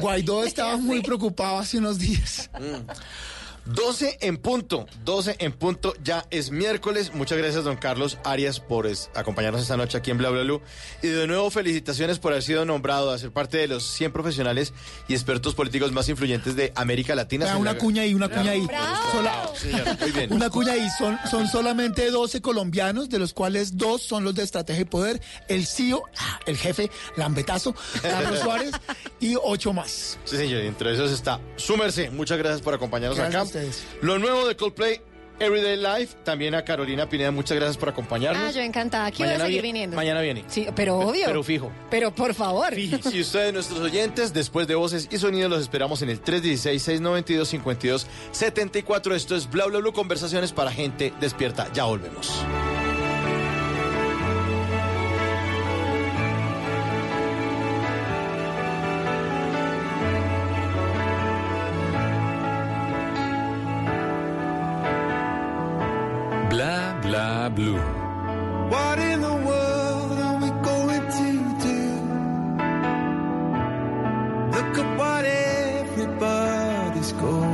Guaidó estaba muy preocupado hace unos días. 12 en punto, 12 en punto, ya es miércoles. Muchas gracias, don Carlos Arias, por es- acompañarnos esta noche aquí en Bla Bla Blue. Y de nuevo, felicitaciones por haber sido nombrado a ser parte de los 100 profesionales y expertos políticos más influyentes de América Latina. Ah, una cuña ahí, una cuña ahí. Sola- Bravo, señor, muy bien. Una cuña ahí. Son, son solamente 12 colombianos, de los cuales dos son los de Estrategia y Poder. El CEO, ah, el jefe, Lambetazo, Carlos Suárez, y ocho más. Sí, señor, y entre esos está Súmerse. Muchas gracias por acompañarnos Gracias acá. Ustedes. Lo nuevo de Coldplay, Everyday Life. También a Carolina Pineda, muchas gracias por acompañarnos. Ah, yo encantada. Aquí voy a seguir vi- viniendo. Mañana viene. Sí, pero obvio. Pero fijo. Pero por favor. Y ustedes, nuestros oyentes, después de voces y sonidos, los esperamos en el 316-692-5274. Esto es Bla Bla Blue, conversaciones para gente despierta. Ya volvemos. Blue. What in the world are we going to do? Look at what everybody's going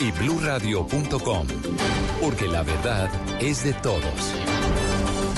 y bluradio.com, porque la verdad es de todos.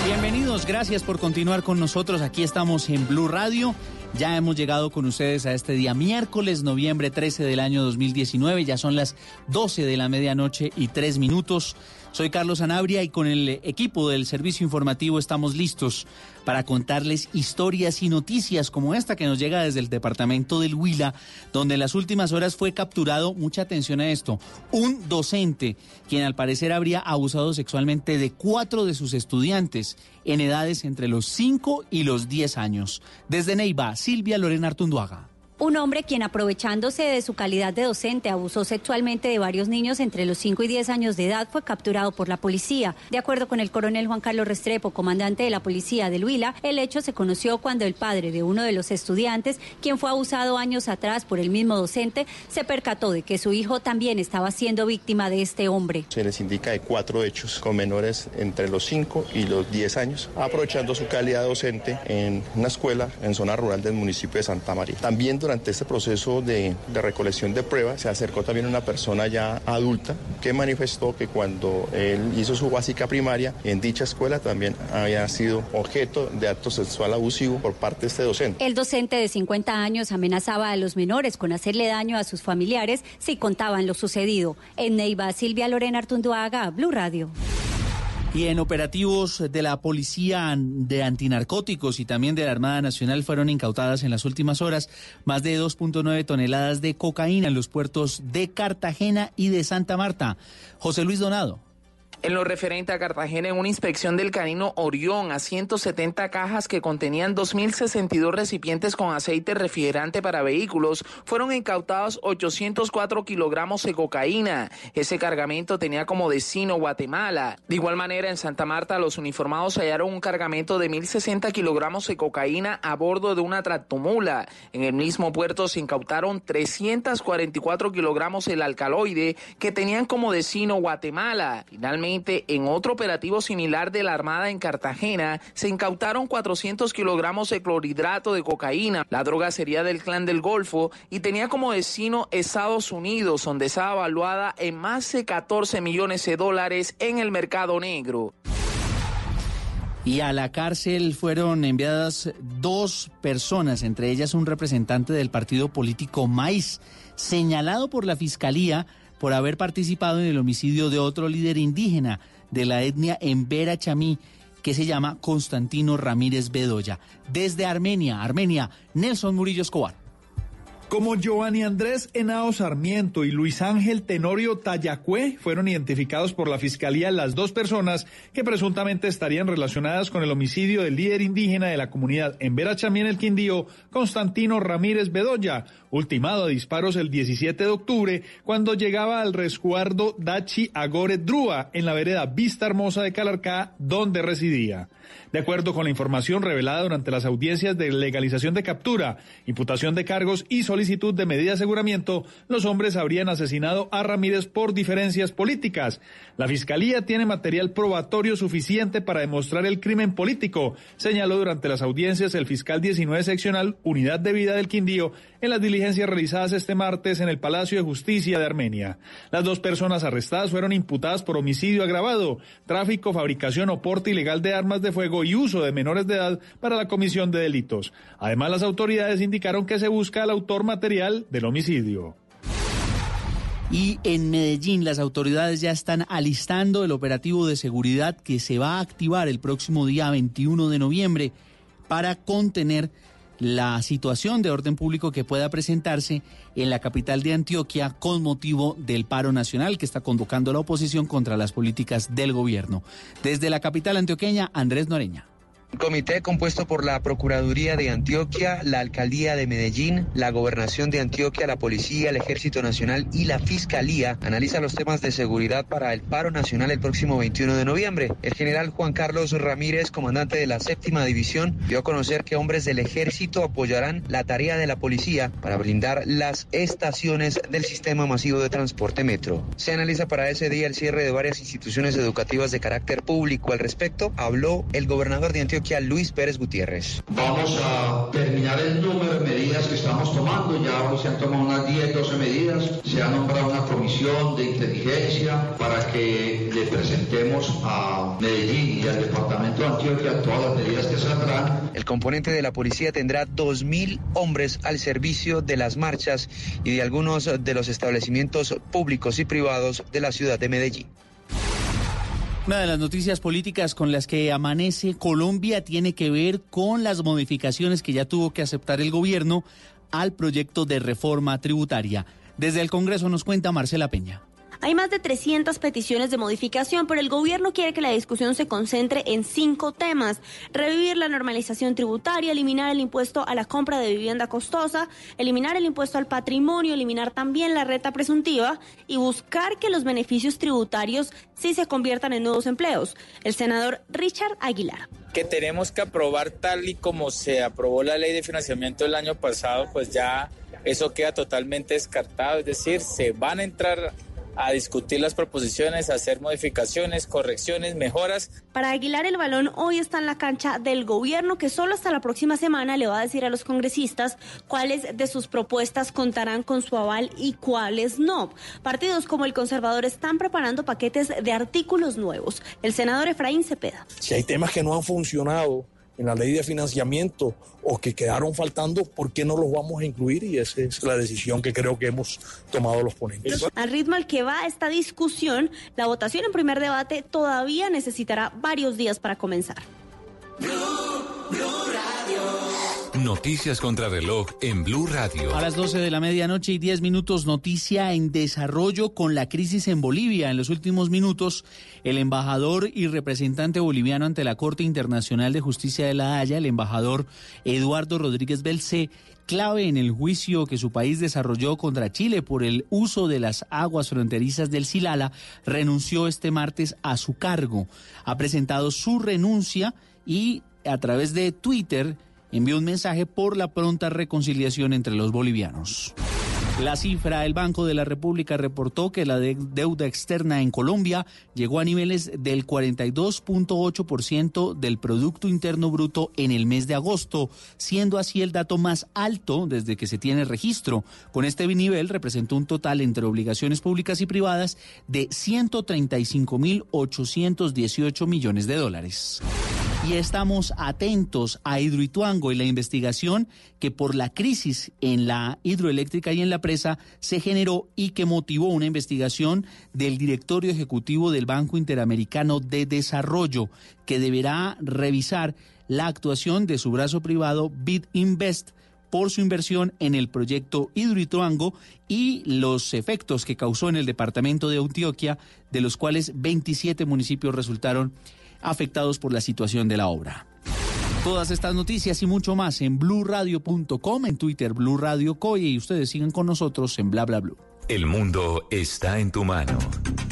Bienvenidos, gracias por continuar con nosotros. Aquí estamos en Blue Radio. Ya hemos llegado con ustedes a este día miércoles, noviembre 13 del año 2019. Ya son las 12 de la medianoche y 3 minutos. Soy Carlos Anabria y con el equipo del servicio informativo estamos listos para contarles historias y noticias como esta que nos llega desde el departamento del Huila, donde en las últimas horas fue capturado, mucha atención a esto, un docente quien al parecer habría abusado sexualmente de cuatro de sus estudiantes en edades entre los 5 y los 10 años. Desde Neiva, Silvia Lorena Artunduaga. Un hombre quien aprovechándose de su calidad de docente abusó sexualmente de varios niños entre los 5 y 10 años de edad fue capturado por la policía. De acuerdo con el coronel Juan Carlos Restrepo, comandante de la policía de Huila, el hecho se conoció cuando el padre de uno de los estudiantes, quien fue abusado años atrás por el mismo docente, se percató de que su hijo también estaba siendo víctima de este hombre. Se les indica de cuatro hechos con menores entre los 5 y los 10 años, aprovechando su calidad docente en una escuela en zona rural del municipio de Santa María. También durante este proceso de, de recolección de pruebas se acercó también una persona ya adulta que manifestó que cuando él hizo su básica primaria en dicha escuela también había sido objeto de acto sexual abusivo por parte de este docente. El docente de 50 años amenazaba a los menores con hacerle daño a sus familiares si contaban lo sucedido. En Neiva, Silvia Lorena Artunduaga, Blue Radio. Y en operativos de la Policía de Antinarcóticos y también de la Armada Nacional fueron incautadas en las últimas horas más de 2.9 toneladas de cocaína en los puertos de Cartagena y de Santa Marta. José Luis Donado. En lo referente a Cartagena, en una inspección del canino Orión a 170 cajas que contenían 2.062 recipientes con aceite refrigerante para vehículos, fueron incautados 804 kilogramos de cocaína. Ese cargamento tenía como destino Guatemala. De igual manera, en Santa Marta, los uniformados hallaron un cargamento de 1.060 kilogramos de cocaína a bordo de una tractomula. En el mismo puerto se incautaron 344 kilogramos del alcaloide que tenían como destino Guatemala. Finalmente, en otro operativo similar de la Armada en Cartagena, se incautaron 400 kilogramos de clorhidrato de cocaína. La droga sería del clan del Golfo y tenía como destino Estados Unidos, donde estaba evaluada en más de 14 millones de dólares en el mercado negro. Y a la cárcel fueron enviadas dos personas, entre ellas un representante del partido político Maíz, señalado por la Fiscalía por haber participado en el homicidio de otro líder indígena de la etnia Embera Chamí, que se llama Constantino Ramírez Bedoya. Desde Armenia, Armenia, Nelson Murillo Escobar. Como Giovanni Andrés Henao Sarmiento y Luis Ángel Tenorio Tayacue fueron identificados por la Fiscalía las dos personas que presuntamente estarían relacionadas con el homicidio del líder indígena de la comunidad en Verachamí en el Quindío, Constantino Ramírez Bedoya, ultimado a disparos el 17 de octubre cuando llegaba al resguardo Dachi Agore Drúa en la vereda Vista Hermosa de Calarcá, donde residía. De acuerdo con la información revelada durante las audiencias de legalización de captura, imputación de cargos y solicitud de medida de aseguramiento, los hombres habrían asesinado a Ramírez por diferencias políticas. La Fiscalía tiene material probatorio suficiente para demostrar el crimen político, señaló durante las audiencias el fiscal 19 seccional Unidad de Vida del Quindío en las diligencias realizadas este martes en el Palacio de Justicia de Armenia. Las dos personas arrestadas fueron imputadas por homicidio agravado, tráfico, fabricación o porte ilegal de armas de fuego y uso de menores de edad para la comisión de delitos. Además, las autoridades indicaron que se busca al autor material del homicidio. Y en Medellín las autoridades ya están alistando el operativo de seguridad que se va a activar el próximo día 21 de noviembre para contener la situación de orden público que pueda presentarse en la capital de Antioquia con motivo del paro nacional que está convocando la oposición contra las políticas del gobierno. Desde la capital antioqueña, Andrés Noreña. Comité compuesto por la Procuraduría de Antioquia, la Alcaldía de Medellín, la Gobernación de Antioquia, la Policía, el Ejército Nacional y la Fiscalía analiza los temas de seguridad para el paro nacional el próximo 21 de noviembre. El general Juan Carlos Ramírez, comandante de la séptima división, dio a conocer que hombres del Ejército apoyarán la tarea de la policía para blindar las estaciones del sistema masivo de transporte metro. Se analiza para ese día el cierre de varias instituciones educativas de carácter público. Al respecto, habló el gobernador de Antioquia. Luis Pérez Gutiérrez. Vamos a terminar el número de medidas que estamos tomando. Ya hoy se han tomado unas 10, 12 medidas. Se ha nombrado una comisión de inteligencia para que le presentemos a Medellín y al departamento de Antioquia todas las medidas que saldrán. El componente de la policía tendrá 2.000 hombres al servicio de las marchas y de algunos de los establecimientos públicos y privados de la ciudad de Medellín. Una de las noticias políticas con las que amanece Colombia tiene que ver con las modificaciones que ya tuvo que aceptar el gobierno al proyecto de reforma tributaria. Desde el Congreso nos cuenta Marcela Peña. Hay más de 300 peticiones de modificación, pero el gobierno quiere que la discusión se concentre en cinco temas. Revivir la normalización tributaria, eliminar el impuesto a la compra de vivienda costosa, eliminar el impuesto al patrimonio, eliminar también la renta presuntiva y buscar que los beneficios tributarios sí se conviertan en nuevos empleos. El senador Richard Aguilar que tenemos que aprobar tal y como se aprobó la ley de financiamiento el año pasado, pues ya eso queda totalmente descartado, es decir, se van a entrar a discutir las proposiciones, a hacer modificaciones, correcciones, mejoras. Para Aguilar el balón hoy está en la cancha del gobierno que solo hasta la próxima semana le va a decir a los congresistas cuáles de sus propuestas contarán con su aval y cuáles no. Partidos como el conservador están preparando paquetes de artículos nuevos. El senador Efraín Cepeda. Si hay temas que no han funcionado en la ley de financiamiento o que quedaron faltando, ¿por qué no los vamos a incluir? Y esa es la decisión que creo que hemos tomado los ponentes. Al ritmo al que va esta discusión, la votación en primer debate todavía necesitará varios días para comenzar. Noticias contra reloj en Blue Radio. A las 12 de la medianoche y 10 minutos, noticia en desarrollo con la crisis en Bolivia. En los últimos minutos, el embajador y representante boliviano ante la Corte Internacional de Justicia de La Haya, el embajador Eduardo Rodríguez Belcé, clave en el juicio que su país desarrolló contra Chile por el uso de las aguas fronterizas del Silala, renunció este martes a su cargo. Ha presentado su renuncia y a través de Twitter envió un mensaje por la pronta reconciliación entre los bolivianos. La cifra, el Banco de la República reportó que la de- deuda externa en Colombia llegó a niveles del 42.8% del Producto Interno Bruto en el mes de agosto, siendo así el dato más alto desde que se tiene registro. Con este nivel representó un total entre obligaciones públicas y privadas de 135.818 millones de dólares. Y estamos atentos a Hidroituango y la investigación que por la crisis en la hidroeléctrica y en la presa se generó y que motivó una investigación del directorio ejecutivo del Banco Interamericano de Desarrollo, que deberá revisar la actuación de su brazo privado Bid Invest por su inversión en el proyecto Hidroituango y los efectos que causó en el departamento de Antioquia, de los cuales 27 municipios resultaron afectados por la situación de la obra. Todas estas noticias y mucho más en blurradio.com, en Twitter Blue Radio Coye y ustedes sigan con nosotros en bla bla blue. El mundo está en tu mano.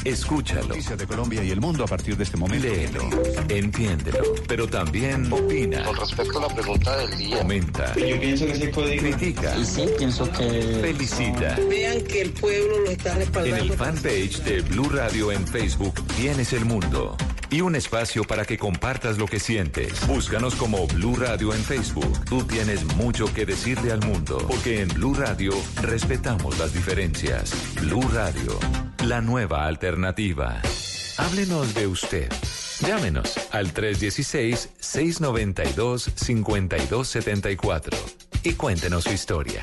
Escúchalo. Noticias de Colombia y el mundo a partir de este momento. Léelo, entiéndelo, pero también opina. Con respecto a la pregunta del día. Comenta. Yo pienso que ese código. Critica. sí, pienso que. Felicita. Vean que el pueblo lo está En respaldando. el fanpage de Blue Radio en Facebook tienes el mundo y un espacio para que compartas lo que sientes. Búscanos como Blue Radio en Facebook. Tú tienes mucho que decirle al mundo, porque en Blue Radio respetamos las diferencias. Blue Radio, la nueva alternativa. Háblenos de usted. Llámenos al 316-692-5274 y cuéntenos su historia.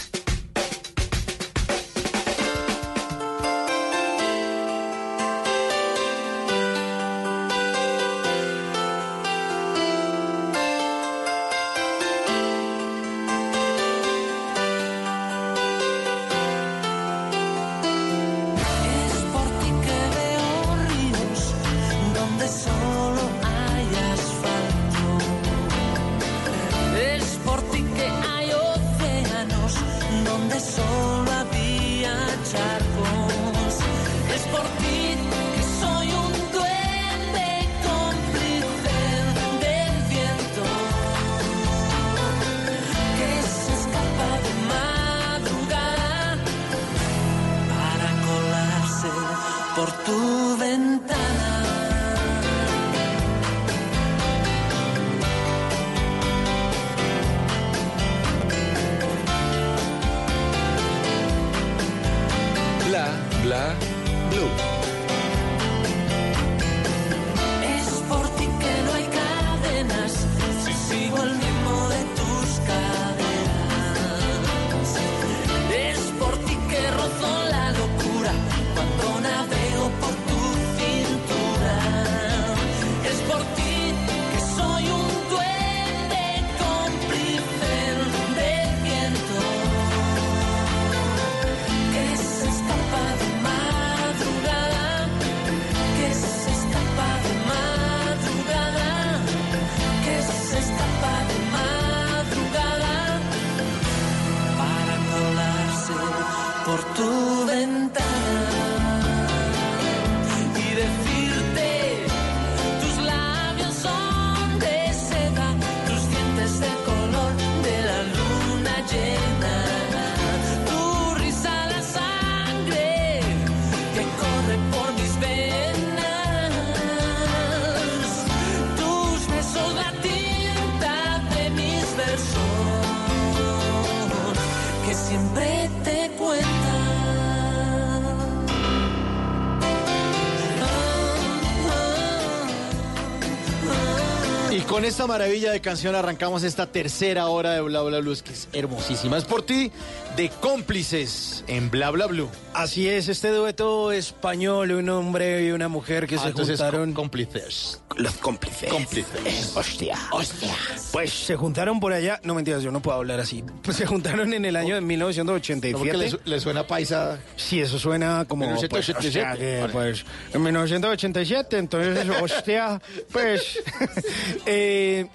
Con esta maravilla de canción arrancamos esta tercera hora de Bla Bla Blue, es que es hermosísima. Es por ti, de cómplices en Bla Bla Blue. Así es, este dueto español, un hombre y una mujer que Ah, se juntaron. Cómplices. Los cómplices. Cómplices. Hostia. Hostia. Pues se juntaron por allá. No mentiras, yo no puedo hablar así. Pues se juntaron en el año de 1987. ¿Cómo que le, su- le suena paisa? Sí, eso suena como. Pues, 1987. hostia, que, pues, en 1987, entonces, hostia, pues. eh,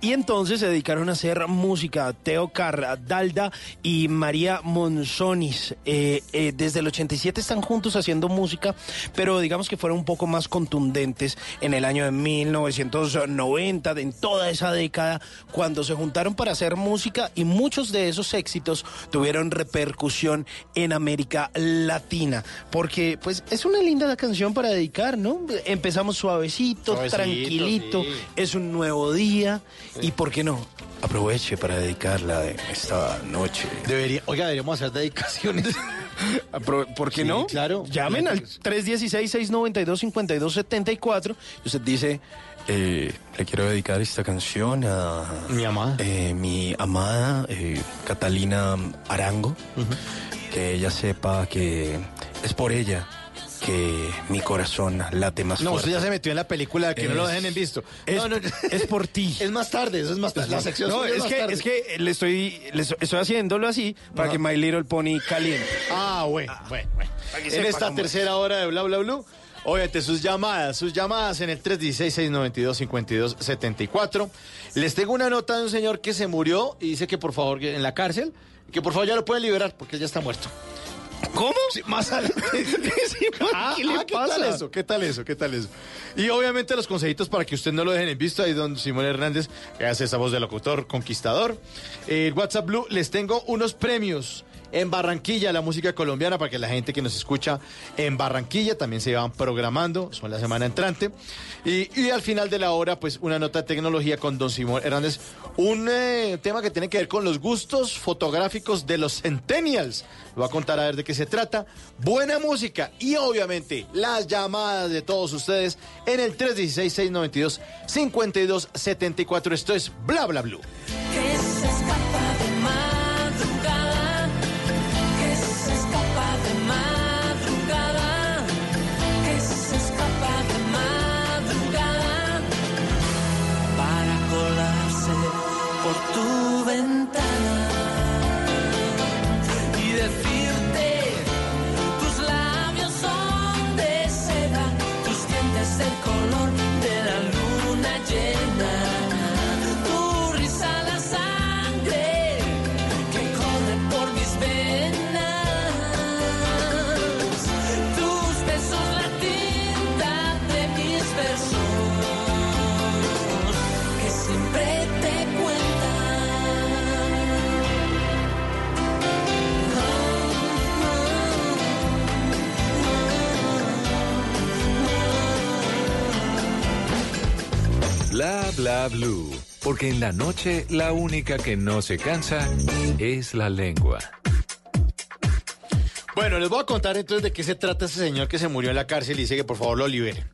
y entonces se dedicaron a hacer música. Teo Cardalda y María Monzonis. Eh, eh, desde el 87 están juntos haciendo música, pero digamos que fueron un poco más contundentes en el año de 1990, de- en toda esa década, cuando se juntaron para hacer música y muchos de esos éxitos tuvieron repercusión en América Latina. Porque, pues, es una linda canción para dedicar, ¿no? Empezamos suavecito, Suavecito, tranquilito, sí. es un nuevo día y, ¿por qué no? Aproveche para dedicarla de esta noche. Debería, oiga, deberíamos hacer dedicaciones. ¿Por qué Sí, no? claro. Llamen al 316-692-5274 y usted dice, eh, le quiero dedicar esta canción a... Mi amada. eh, mi amada eh, Catalina Arango. Que ella sepa que es por ella que mi corazón late más No, fuerte. usted ya se metió en la película que no lo dejen en visto. Es, no, no, es por ti. es más tarde, eso es más tarde. La sección no, es más que, tarde. es que le estoy, le estoy haciéndolo así para que My Little Pony caliente. Ah, bueno, bueno, bueno. En esta tercera hora de Bla Bla Blue, obviamente sus llamadas, sus llamadas en el 316-692-5274. Les tengo una nota de un señor que se murió y dice que por favor, que en la cárcel, que por favor ya lo pueden liberar porque él ya está muerto. ¿Cómo? Sí, más adelante. Ah, ¿Qué le ah, ¿Qué tal eso? ¿Qué tal eso? ¿Qué tal eso? Y obviamente los consejitos para que usted no lo dejen en visto. Ahí don Simón Hernández, que hace esa voz de locutor conquistador. El WhatsApp Blue, les tengo unos premios en Barranquilla, la música colombiana, para que la gente que nos escucha en Barranquilla también se van programando. Son la semana entrante. Y, al final de la hora, pues una nota de tecnología con don Simón Hernández. Un eh, tema que tiene que ver con los gustos fotográficos de los centennials. Lo va a contar a ver de qué se trata. Buena música y obviamente las llamadas de todos ustedes en el 316-692-5274. Esto es Bla Bla Blue. Bla bla blue. Porque en la noche la única que no se cansa es la lengua. Bueno, les voy a contar entonces de qué se trata ese señor que se murió en la cárcel y dice que por favor lo liberen.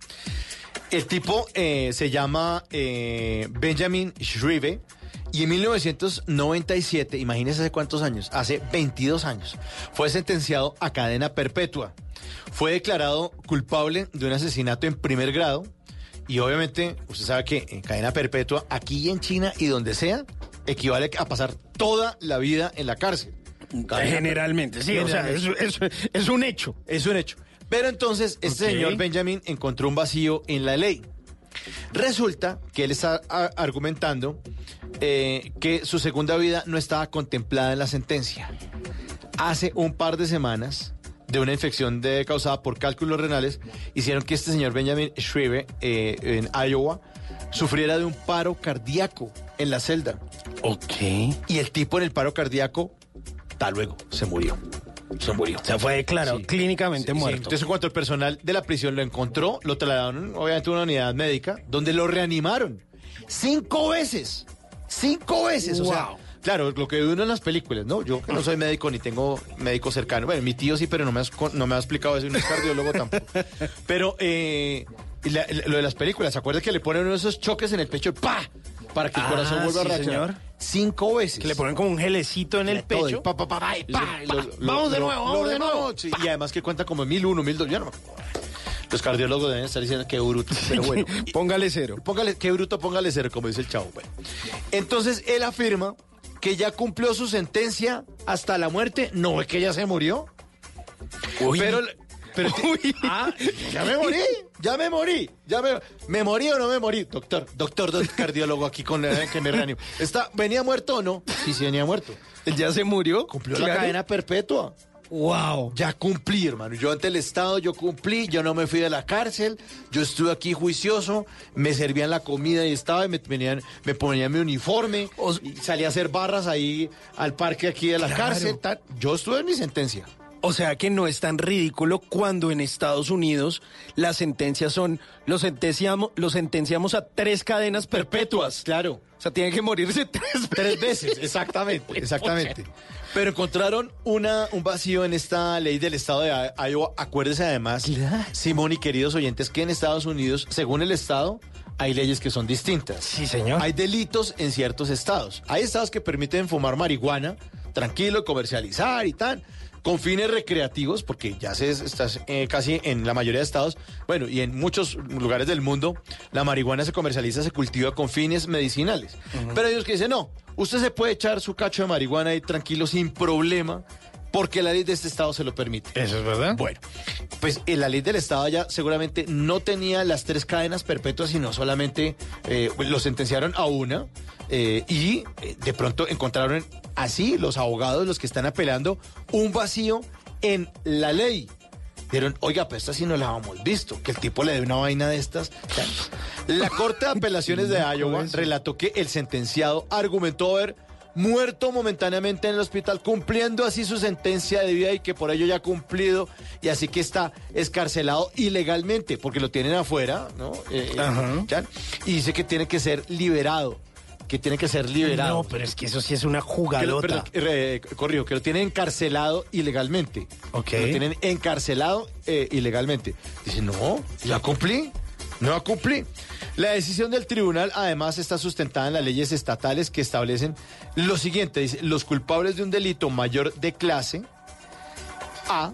El tipo eh, se llama eh, Benjamin Shrive y en 1997, imagínense hace cuántos años, hace 22 años, fue sentenciado a cadena perpetua. Fue declarado culpable de un asesinato en primer grado y obviamente usted sabe que en cadena perpetua aquí en China y donde sea equivale a pasar toda la vida en la cárcel. Cadena Generalmente, sí, o sea, es, Generalmente. es- es un hecho. Es un hecho. Pero entonces, este señor Benjamin encontró un vacío en la ley. Resulta que él está argumentando eh, que su segunda vida no estaba contemplada en la sentencia. Hace un par de semanas, de una infección de- causada por cálculos renales, hicieron que este señor Benjamin Shrive, eh, en Iowa, sufriera de un paro cardíaco en la celda. Ok. Y el tipo en el paro cardíaco, tal luego, se murió. Se murió. O sea, fue declarado Sí. clínicamente Sí, sí. muerto. Entonces, en cuanto el personal de la prisión lo encontró, lo trasladaron, obviamente, a una unidad médica, donde lo reanimaron. Cinco veces. Cinco veces. O sea, Wow. Claro, lo que ve uno en las películas, ¿no? Yo que no soy médico ni tengo médico cercano. Bueno, mi tío sí, pero no me, has no me ha explicado eso no es cardiólogo tampoco. Pero eh, la- lo de las películas, ¿se acuerdan que le ponen uno de esos choques en el pecho y ¡pa! para que el Ah, corazón vuelva a sí, reaccionar. señor. Cinco veces. Que le ponen como un gelecito en el pecho. pa, pa, pa, pa, vamos de nuevo, vamos de nuevo. y además que cuenta como mil uno, mil dos, ya no. Los cardiólogos deben estar diciendo que bruto, pero bueno. Póngale cero. Póngale, qué bruto, póngale cero, como dice el chavo. Bueno. Entonces él afirma que ya cumplió su sentencia hasta la muerte. No es que ya se murió. Pero, pero ah, ya me morí, ya me morí, ya me, me morí o no me morí, doctor, doctor, doctor cardiólogo aquí con eh, que me reanimo. Está, venía muerto o no? Sí, sí venía muerto. ¿Ya se murió? Cumplió la cadena perpetua. Wow. Ya cumplí, hermano. Yo ante el Estado, yo cumplí, yo no me fui de la cárcel, yo estuve aquí juicioso, me servían la comida y estaba, y me, venían, me ponían mi uniforme, y salí a hacer barras ahí al parque aquí de la Claro. cárcel. tal. Yo estuve en mi sentencia. O sea que no es tan ridículo cuando en Estados Unidos las sentencias son, los sentenciamos, los sentenciamos a tres cadenas perpetuas. Claro. O sea, tienen que morirse tres, Tres veces, exactamente, exactamente. Pero encontraron una, un vacío en esta ley del estado de Iowa. Acuérdese además, Simón y queridos oyentes, que en Estados Unidos, según el estado, hay leyes que son distintas. Sí, señor. Hay delitos en ciertos estados. Hay estados que permiten fumar marihuana, tranquilo, comercializar y tal, con fines recreativos, porque ya se está eh, casi en la mayoría de estados, bueno, y en muchos lugares del mundo, la marihuana se comercializa, se cultiva con fines medicinales. Pero hay ellos que dicen, no, usted se puede echar su cacho de marihuana ahí tranquilo, sin problema, porque la ley de este estado se lo permite. Eso es verdad. Bueno, pues en la ley del Estado ya seguramente no tenía las tres cadenas perpetuas, sino solamente eh, lo sentenciaron a una eh, y eh, de pronto encontraron así los abogados, los que están apelando, un vacío en la ley. Dijeron, oiga, pues esta sí no la habíamos visto, que el tipo le dé una vaina de estas. La Corte de Apelaciones de Iowa relató que el sentenciado argumentó haber muerto momentáneamente en el hospital, cumpliendo así su sentencia de vida y que por ello ya ha cumplido, y así que está escarcelado ilegalmente, porque lo tienen afuera, ¿no? Eh, ya, y dice que tiene que ser liberado, que tiene que ser liberado. No, pero es que eso sí es una Que lo- jugadota. perdón, eh, corrijo, que lo tienen encarcelado ilegalmente. Ok. Que Lo tienen encarcelado eh, ilegalmente. Dice, no, ya cumplí, no cumplí. La decisión del tribunal además está sustentada en las leyes estatales que establecen lo siguiente, dice, los culpables de un delito mayor de clase A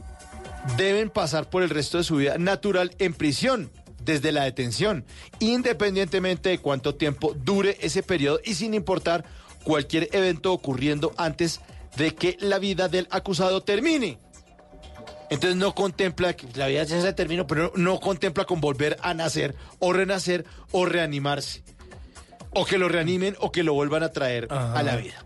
deben pasar por el resto de su vida natural en prisión desde la detención, independientemente de cuánto tiempo dure ese periodo y sin importar cualquier evento ocurriendo antes de que la vida del acusado termine. Entonces no contempla que la vida ya se terminó, pero no, no contempla con volver a nacer o renacer o reanimarse. O que lo reanimen o que lo vuelvan a traer a la vida.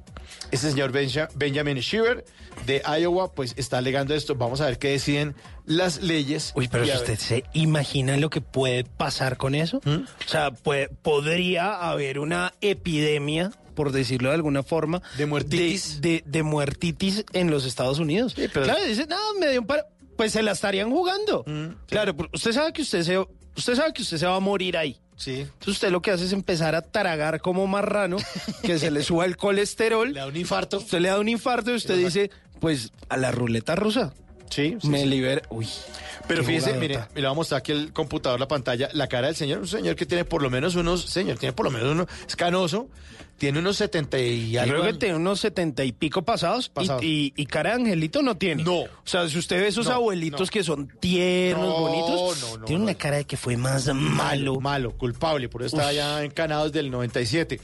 Ese señor Benja- Benjamin Shiver de Iowa, pues está alegando esto. Vamos a ver qué deciden las leyes. Uy, pero si usted ver- se imagina lo que puede pasar con eso. ¿Mm? O sea, puede- podría haber una epidemia, por decirlo de alguna forma, de muertitis, de, de muertitis en los Estados Unidos. pero- Claro, dice, no, me dio un paro. Pues se la estarían jugando. Mm, Claro, pero usted sabe que usted se, usted sabe que usted se va a morir ahí. Sí. Entonces usted lo que hace es empezar a tragar como marrano, que se le suba el colesterol. Le da un infarto. Usted le da un infarto y usted dice, pues a la ruleta rusa. Sí, sí, me sí. libera. Uy. Pero fíjese, mire, le voy a mostrar aquí el computador, la pantalla, la cara del señor, un señor que tiene por lo menos unos, señor, tiene por lo menos uno, es canoso, tiene unos 70 y Yo algo. creo que tiene unos setenta y pico pasados, y- Pasados. Y, y cara de angelito no tiene. No. O sea, si usted ve esos No, abuelitos no. que son tiernos, No, bonitos, no, no, tiene una cara de que fue más malo. Malo, culpable, por eso estaba Uf. ya encanado desde el 97.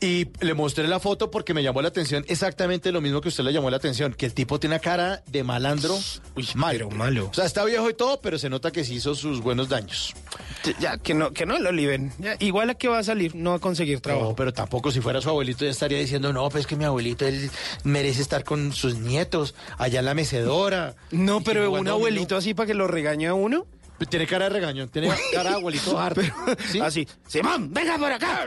Y le mostré la foto porque me llamó la atención exactamente lo mismo que usted le llamó la atención, que el tipo tiene una cara de malandro, malo. malo. O sea, está viejo y todo, pero se nota que sí hizo sus buenos daños. Ya, que no, que no lo liben. Ya, igual a que va a salir, no va a conseguir trabajo. No, pero tampoco si fuera su abuelito ya estaría diciendo, no, pues que mi abuelito él merece estar con sus nietos allá en la mecedora. No, pero un abuelito así para que lo regañe a uno. Dominó. Tiene cara de regañón, tiene cara de abuelito harto. ¿sí? Así. Simón, venga por acá.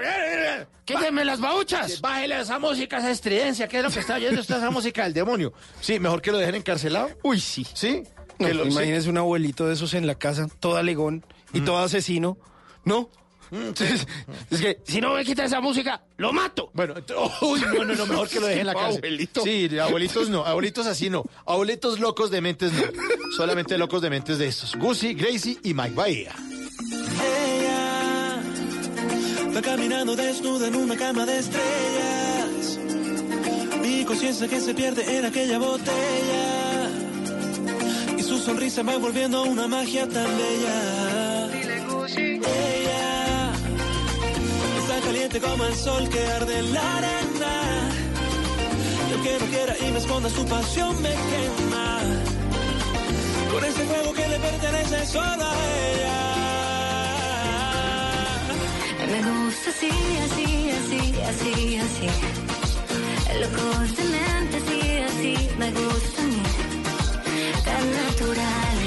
Quíteme las bauchas. Bájele esa música, esa estridencia, ¿qué es lo que está oyendo usted, esa música del demonio? Sí, mejor que lo dejen encarcelado. Uy, sí. ¿Sí? No, Que lo- sí. imagínese un abuelito de esos en la casa, todo alegón y todo asesino. ¿No? Es, es que si no me quita esa música, lo mato. Bueno, uy, no, no, no, mejor que lo dejen en la cárcel. Abuelito. Sí, abuelitos no, abuelitos así no. Abuelitos locos de mentes no. Solamente locos de mentes de estos. Guzzi, Gracie y Mike Bahía. Ella Va caminando desnuda en una cama de estrellas. Mi conciencia que se pierde en aquella botella. Y su sonrisa va volviendo una magia tan bella. Ella caliente como el sol que arde en la arena. Y aunque no quiera y me esconda su pasión me quema. Con ese fuego que le pertenece solo a ella. Me gusta así, así, así, así, así. Loco de así, así, me gusta a mí. Tan natural,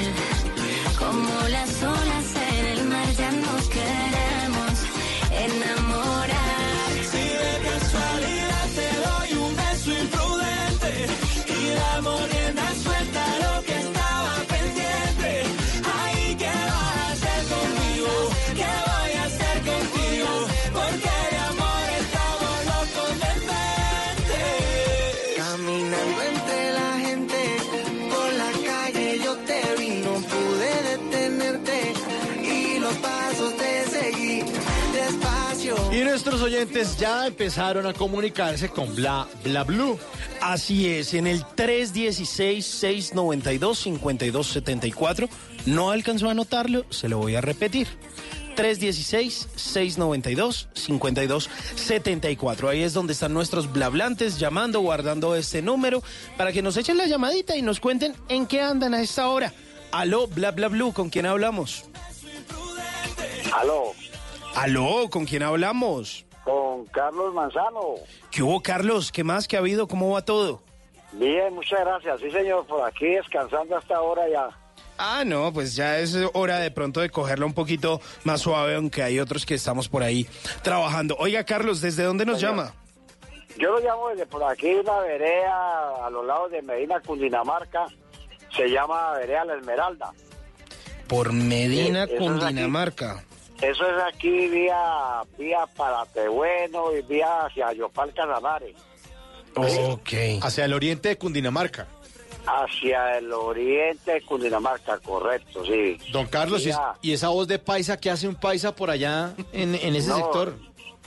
como las olas en el mar, ya nos queremos enamorar. Nuestros oyentes ya empezaron a comunicarse con Bla Bla Blue. Así es, en el 316-692-5274. No alcanzó a anotarlo, se lo voy a repetir. 316-692-5274. Ahí es donde están nuestros blablantes llamando, guardando este número para que nos echen la llamadita y nos cuenten en qué andan a esta hora. Aló, bla bla blue, ¿con quién hablamos? Aló, Aló, ¿con quién hablamos? con Carlos Manzano. ¿Qué hubo, Carlos? ¿Qué más? ¿Qué ha habido? ¿Cómo va todo? Bien, muchas gracias. Sí, señor, por aquí descansando hasta ahora ya. Ah, no, pues ya es hora de pronto de cogerla un poquito más suave, aunque hay otros que estamos por ahí trabajando. Oiga, Carlos, ¿desde dónde nos llama? Yo lo llamo desde por aquí, una vereda a los lados de Medina, Cundinamarca. Se llama Vereda La Esmeralda. Por Medina, Sí, eso es aquí. Cundinamarca. Eso es aquí vía, vía Paratebueno y vía hacia Yopal Casanares. Ok. Hacia el oriente de Cundinamarca. Hacia el oriente de Cundinamarca, correcto, sí. Don Carlos, ¿y, es- Vía- y esa voz de paisa que hace un paisa por allá en, en ese No, sector?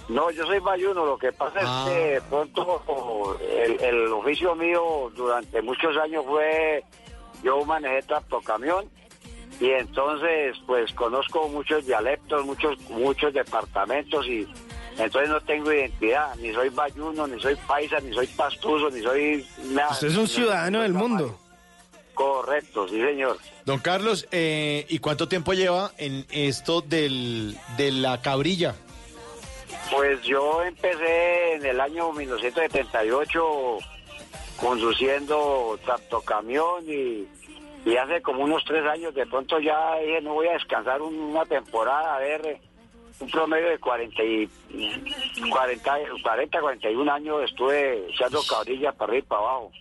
No, yo soy bayuno, lo que pasa Ah. es que de pronto el, el oficio mío durante muchos años fue, yo manejé tractocamión y entonces pues conozco muchos dialectos, muchos muchos departamentos y entonces no tengo identidad, ni soy bayuno, ni soy paisa, ni soy pastuso, ni soy nada. Usted es un ciudadano del mundo. Correcto, sí señor. Don Carlos, eh, ¿y cuánto tiempo lleva en esto del, de la cabrilla? Pues yo empecé en el año 1978 conduciendo tractocamión y, y hace como unos tres años de pronto ya dije no voy a descansar un- una temporada a ver eh, un promedio de 40, y, 40, 40 41 años estuve echando cabrilla para arriba y para abajo.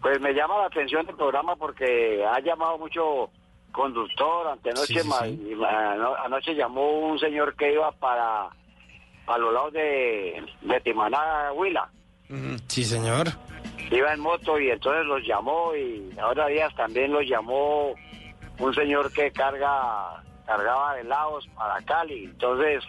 Pues me llama la atención el programa porque ha llamado mucho conductor. Antenoche, Sí, sí, sí. anoche llamó un señor que iba para a los lados de, de Timaná, Huila. Sí, señor. Iba en moto y entonces los llamó y ahora días también los llamó un señor que carga cargaba helados para Cali. Entonces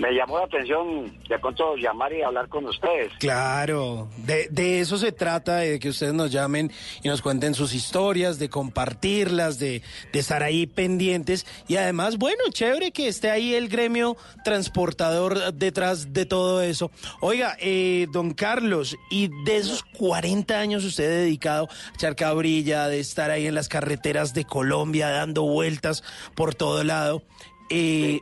me llamó la atención de pronto llamar y hablar con ustedes. Claro, de, de eso se trata, de que ustedes nos llamen y nos cuenten sus historias, de compartirlas, de, de estar ahí pendientes y además, bueno, chévere que esté ahí el gremio transportador detrás de todo eso. Oiga, eh, don Carlos, y de esos 40 años usted dedicado a echar cabrilla, de estar ahí en las carreteras de Colombia dando vueltas por todo lado, eh,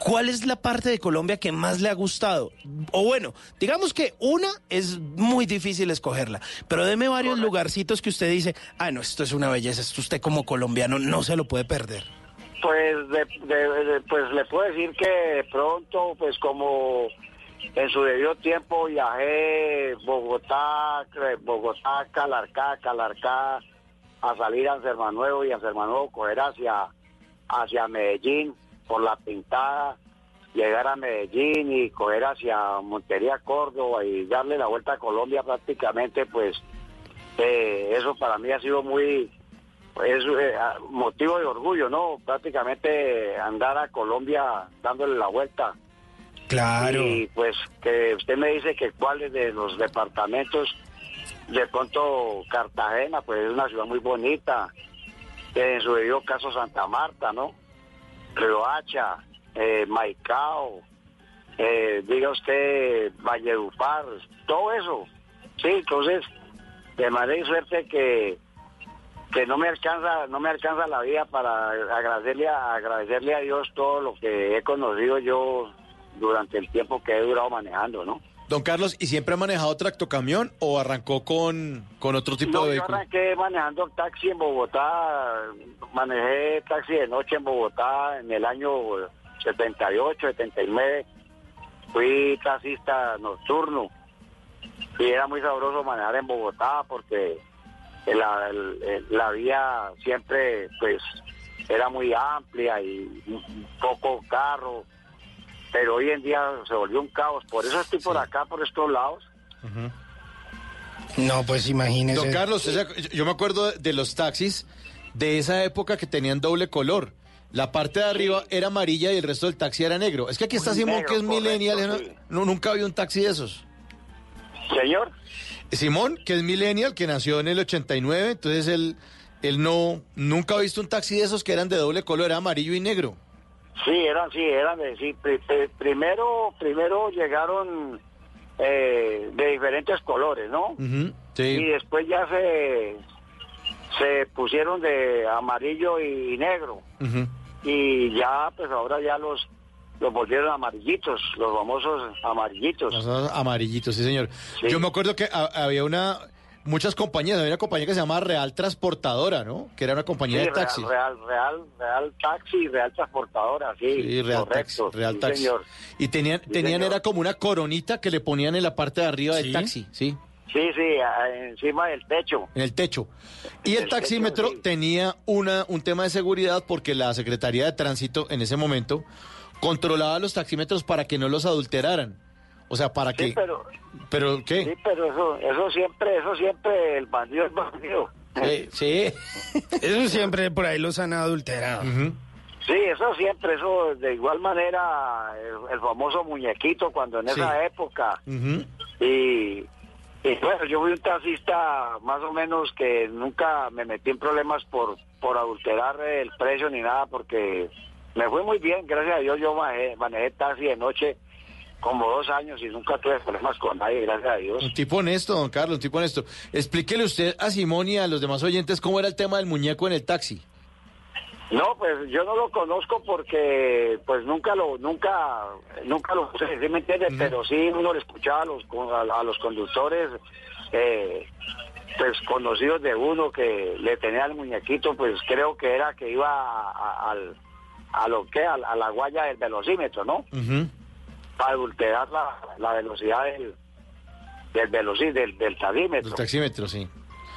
¿Cuál es la parte de Colombia que más le ha gustado? O bueno, digamos que una es muy difícil escogerla, pero deme varios lugarcitos que usted dice, ah, no, esto es una belleza, esto usted como colombiano no se lo puede perder. Pues, de- de- de- pues le puedo decir que de pronto, pues como en su debido tiempo viajé Bogotá, Bogotá, Calarcá, Calarcá, a salir a San Manuel y a San Manuel coger hacia, hacia Medellín por la pintada, llegar a Medellín y coger hacia Montería, Córdoba y darle la vuelta a Colombia prácticamente, pues eh, eso para mí ha sido muy es eh, motivo de orgullo, ¿no? Prácticamente andar a Colombia dándole la vuelta. Claro. Y pues que usted me dice que cuáles de los departamentos, de pronto Cartagena, pues es una ciudad muy bonita, en su debido caso Santa Marta, ¿no? Riohacha, eh, Maicao, eh, diga usted Valledupar, todo eso. Sí, entonces, de manera y suerte que que no me alcanza no me alcanza la vida para agradecerle a, agradecerle a Dios todo lo que he conocido yo durante el tiempo que he durado manejando, ¿no? Don Carlos, ¿y siempre ha manejado tractocamión o arrancó con, con otro tipo No, de yo vehículo? arranqué manejando taxi en Bogotá, manejé taxi de noche en Bogotá en el año 78, 79, fui taxista nocturno. Y era muy sabroso manejar en Bogotá porque la, la vía siempre pues era muy amplia y un poco carro, pero hoy en día se volvió un caos, por eso estoy por acá, por estos lados. No, pues imagínese. Don Carlos, yo me acuerdo de los taxis de esa época que tenían doble color. La parte de arriba era amarilla y el resto del taxi era negro. Es que aquí está Simón, negro, que es correcto, millennial. ¿no? sí. No, nunca había un taxi de esos. Señor. Simón, que es millennial, que nació en el 89, entonces él, él no, nunca ha visto un taxi de esos que eran de doble color, era amarillo y negro. Sí, eran, sí, eran de, sí. pri- pri- primero, primero llegaron eh, de diferentes colores, ¿no? Sí. Y después ya se, se pusieron de amarillo y negro. Y ya, pues ahora ya los, los volvieron amarillitos, los famosos amarillitos. Los amarillitos, sí, señor. Sí. Yo me acuerdo que ha- había una, muchas compañías, había una compañía que se llamaba Real Transportadora, ¿no? Que era una compañía Sí, de taxi. Real, real, real, real taxi, real transportadora, sí. Sí, Real correcto, Taxi. Real sí, Taxi. señor. Y tenían, tenían señor. era como una coronita que le ponían en la parte de arriba Sí. del taxi, ¿sí? Sí, sí, encima del techo. En el techo. Y el El taxímetro techo, sí. tenía una, un tema de seguridad porque la Secretaría de Tránsito en ese momento controlaba los taxímetros para que no los adulteraran. O sea, para Sí, que... pero, ¿Pero qué? sí, pero eso, eso siempre, eso siempre, el bandido es bandido. Eh, sí. Eso siempre por ahí los han adulterado. Sí, eso siempre, eso de igual manera, el, el famoso muñequito cuando en Sí. esa época. Y bueno, yo fui un taxista más o menos que nunca me metí en problemas por, por adulterar el precio ni nada, porque me fue muy bien, gracias a Dios yo manejé, manejé taxi de noche como dos años y nunca tuve problemas con nadie, gracias a Dios. Un tipo honesto, don Carlos, un tipo honesto. Explíquele usted a Simón y a los demás oyentes cómo era el tema del muñeco en el taxi. No, pues yo no lo conozco porque pues nunca lo nunca nunca lo usé, ¿sí me entiende? Pero sí uno le escuchaba a los a, a los conductores eh, pues conocidos de uno que le tenía el muñequito, pues creo que era que iba a, a- al a lo que a, a la guaya del velocímetro, ¿no? Ujú. Para adulterar la, la velocidad del del velocímetro, del, del taxímetro. El taxímetro, sí.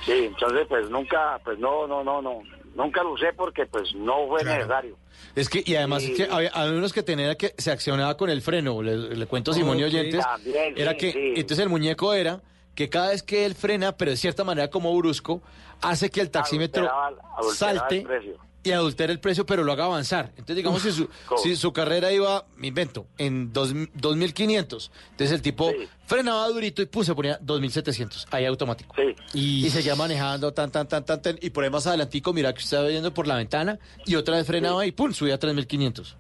Sí, entonces pues nunca, pues no, no, no, no, nunca lo usé porque pues no fue necesario. Es que, y además es que había, había unos que tenían que se accionaba con el freno, le, le cuento a Simón y oyentes, También, era sí, que, sí. entonces el muñeco era que cada vez que él frena, pero de cierta manera como brusco, hace que el taxímetro Adulteraba- adulteraba salte el. Y adultere el precio, pero lo haga avanzar. Entonces, digamos, si, su, si su carrera iba, me invento, en dos, 2.500, entonces el tipo frenaba durito y puse, ponía 2.700, ahí automático. Y, seguía manejando tan, tan, tan, tan, tan, y por ahí más adelantico, mira que usted estaba viendo por la ventana, y otra vez frenaba y pum, subía a 3.500.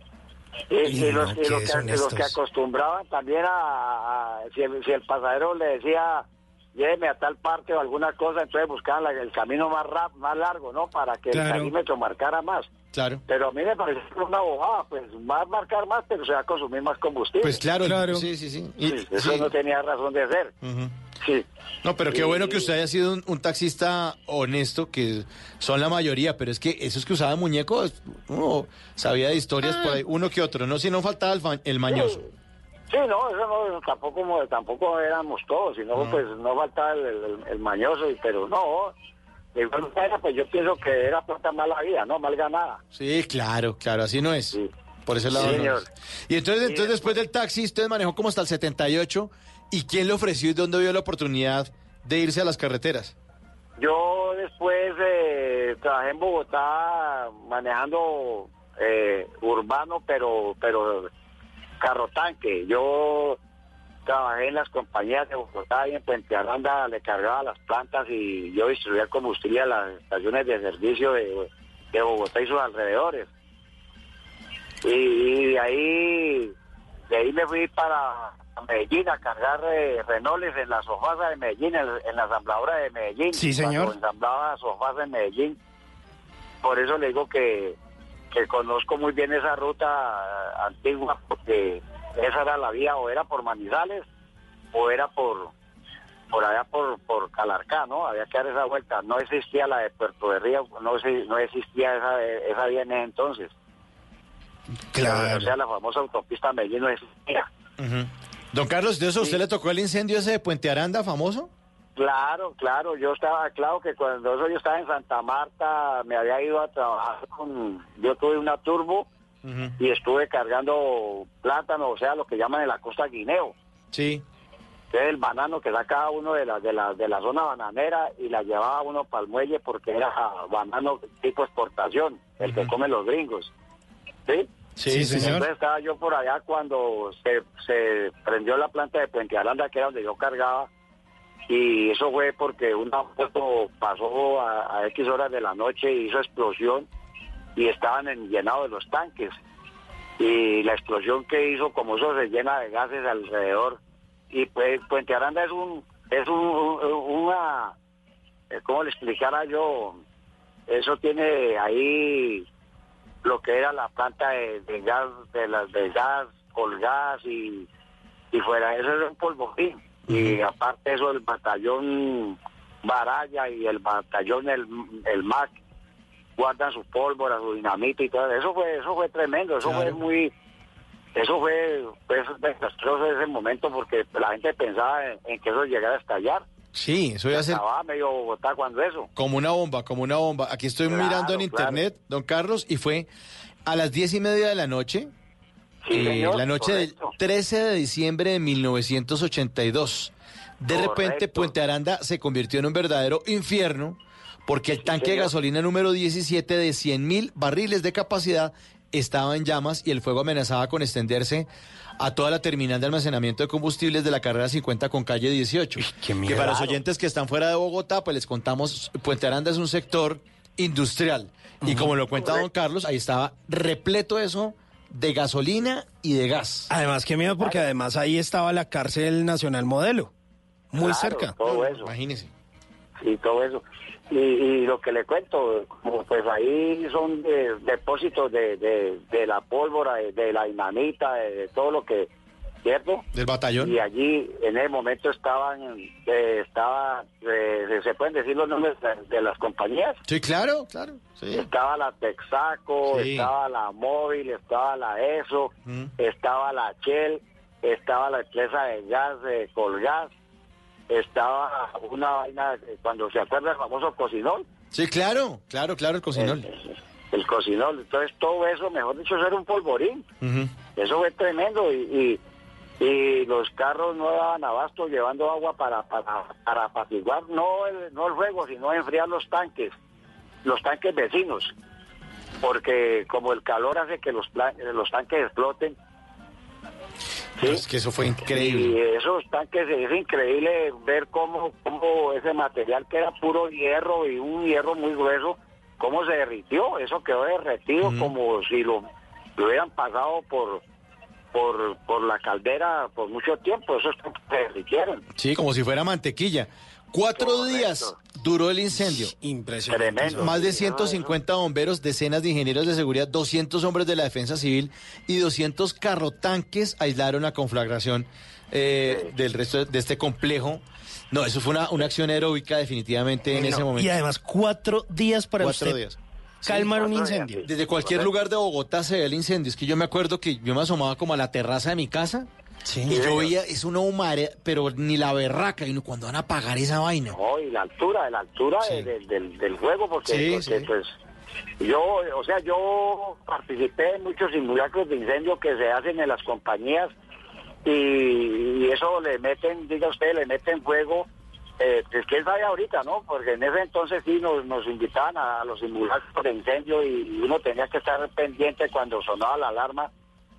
Y, y los, y los que, los que acostumbraban también a, a- si, el, si el pasajero le decía lléveme a tal parte o alguna cosa, entonces buscaban la- el camino más rap, más largo, ¿no? Para que Claro. el taxímetro marcara más. Claro. Pero a mí me parece una bobada, pues va a marcar más, pero se va a consumir más combustible. Pues claro, sí, sí, sí. Y- Sí, eso sí. no tenía razón de ser. Ujú. Sí. No, pero qué Y- bueno que usted haya sido un, un taxista honesto, que son la mayoría, pero es que esos que usaban muñecos, uno sabía de historias por ahí, uno que otro, no si no faltaba el, fa- el mañoso. Sí, no, eso no, tampoco, tampoco éramos todos, sino pues no faltaba el, el- el mañoso, y, pero no, de igual manera, pues yo pienso que era plata mala vida, ¿no? Mal ganada. Sí, claro, claro, así no es. Por ese lado Sí, no es. Y entonces, entonces después del taxi, usted manejó como hasta el 78, ¿y quién le ofreció y dónde vio la oportunidad de irse a las carreteras? Yo después eh, trabajé en Bogotá manejando eh, urbano, pero pero carro tanque. Yo trabajé en las compañías de Bogotá y en Puente Aranda le cargaba las plantas y yo distribuía el combustible a las estaciones de servicio de, de Bogotá y sus alrededores. Y, y de ahí de ahí me fui para Medellín a cargar eh, renoles en la sofasa de Medellín, en, en la ensambladora de Medellín. Sí, señor. Cuando ensamblaba sofasa en Medellín. Por eso le digo que, que conozco muy bien esa ruta antigua, porque esa era la vía, o era por Manizales, o era por por allá por, por Calarcá, ¿no? Había que dar esa vuelta. No existía la de Puerto de Río, no, no existía esa, esa vía en ese entonces. Claro. O sea, la famosa autopista Medellín no existía. Don Carlos, ¿de eso a usted le tocó el incendio ese de Puente Aranda famoso? Claro, claro, yo estaba, claro que cuando eso yo estaba en Santa Marta, me había ido a trabajar con, yo tuve una turbo y estuve cargando plátano, o sea, lo que llaman en la costa guineo, Sí. que es el banano que saca uno de la, de la, de la zona bananera y la llevaba uno para el muelle porque era banano tipo exportación, el que comen los gringos. ¿Sí? Sí, señor. Entonces estaba yo por allá cuando se, se prendió la planta de Puente Aranda, que era donde yo cargaba, y eso fue porque un auto pasó a, X horas de la noche, hizo explosión y estaban en, llenados los tanques. Y la explosión que hizo, como eso se llena de gases alrededor, y pues Puente Aranda es un, es un, un- una, eh, ¿cómo le explicara yo? Eso tiene ahí lo que era la planta de, gas, de las de gas, colgas y, y fuera eso era un polvorín. Y aparte eso el batallón Baraya y el batallón el, el MAC guardan su pólvora, su dinamita y todo eso fue eso fue tremendo, eso fue muy eso fue pues, desastroso ese momento porque la gente pensaba en, en que eso llegara a estallar. Sí, eso iba a ser medio Bogotá cuando eso. como una bomba, como una bomba. Aquí estoy Claro, mirando en claro. internet, don Carlos, y fue a las diez y media de la noche, Sí, eh, señor, la noche correcto. del 13 de diciembre de 1982. De repente. Puente Aranda se convirtió en un verdadero infierno porque el tanque de gasolina número 17 de 100 mil barriles de capacidad estaba en llamas y el fuego amenazaba con extenderse a toda la terminal de almacenamiento de combustibles de la carrera 50 con calle 18. que para los oyentes que están fuera de Bogotá, pues les contamos, Puente Aranda es un sector industrial. Y como lo cuenta don Carlos, ahí estaba repleto eso de gasolina y de gas. Además, qué miedo, porque además ahí estaba la cárcel nacional modelo. Muy Claro, cerca. Todo eso. Imagínese. y todo eso. Y, y lo que le cuento, como pues ahí son de- depósitos de, de, de la pólvora, de, de la dinamita, de, de todo lo que, ¿cierto? Del batallón. Y allí en el momento estaban, eh, estaba, eh, se pueden decir los nombres de, de las compañías. Sí, claro, claro. Sí. Estaba la Texaco, Sí. estaba la Móvil, estaba la ESO, Mm. estaba la Shell, estaba la empresa de gas de Colgas, estaba una vaina, cuando se acuerda el famoso cocinol, Sí, claro, claro, claro, el cocinol. el cocinol, entonces todo eso, mejor dicho, eso era un polvorín, eso fue tremendo y, y, y los carros no daban abasto llevando agua para, para, para apaciguar, no el, no el fuego, sino enfriar los tanques, los tanques vecinos, porque como el calor hace que los, pla- los tanques exploten, ¿sí? Es que eso fue Y increíble. esos tanques es increíble ver cómo, cómo ese material que era puro hierro y un hierro muy grueso, cómo se derritió. Eso quedó derretido como si lo, lo hubieran pasado por, por, por la caldera por mucho tiempo. Esos tanques se derritieron. Sí, como si fuera mantequilla. Cuatro días duró el incendio. Impresionante. Tremendo. Más de 150 bomberos, decenas de ingenieros de seguridad, 200 hombres de la defensa civil y 200 carrotanques aislaron la conflagración eh, del resto de este complejo. No, eso fue una, una acción heroica definitivamente en No, ese momento. Y además, cuatro días para Cuatro usted días. Calmar un incendio. sí. Desde cualquier lugar de Bogotá se ve el incendio. Es que yo me acuerdo que yo me asomaba como a la terraza de mi casa y yo veía, es una humareda, pero ni la berraca. Y cuando van a apagar esa vaina? No, y la altura, la altura Sí. del- del, del fuego, porque, Sí, porque, sí. pues yo, o sea, yo participé en muchos simulacros de incendio que se hacen en las compañías y, y eso le meten, diga usted, le meten fuego. Eh, pues quién sabe ahorita, ¿no? Porque en ese entonces sí nos, nos invitaban a, los simulacros de incendio y, uno tenía que estar pendiente cuando sonaba la alarma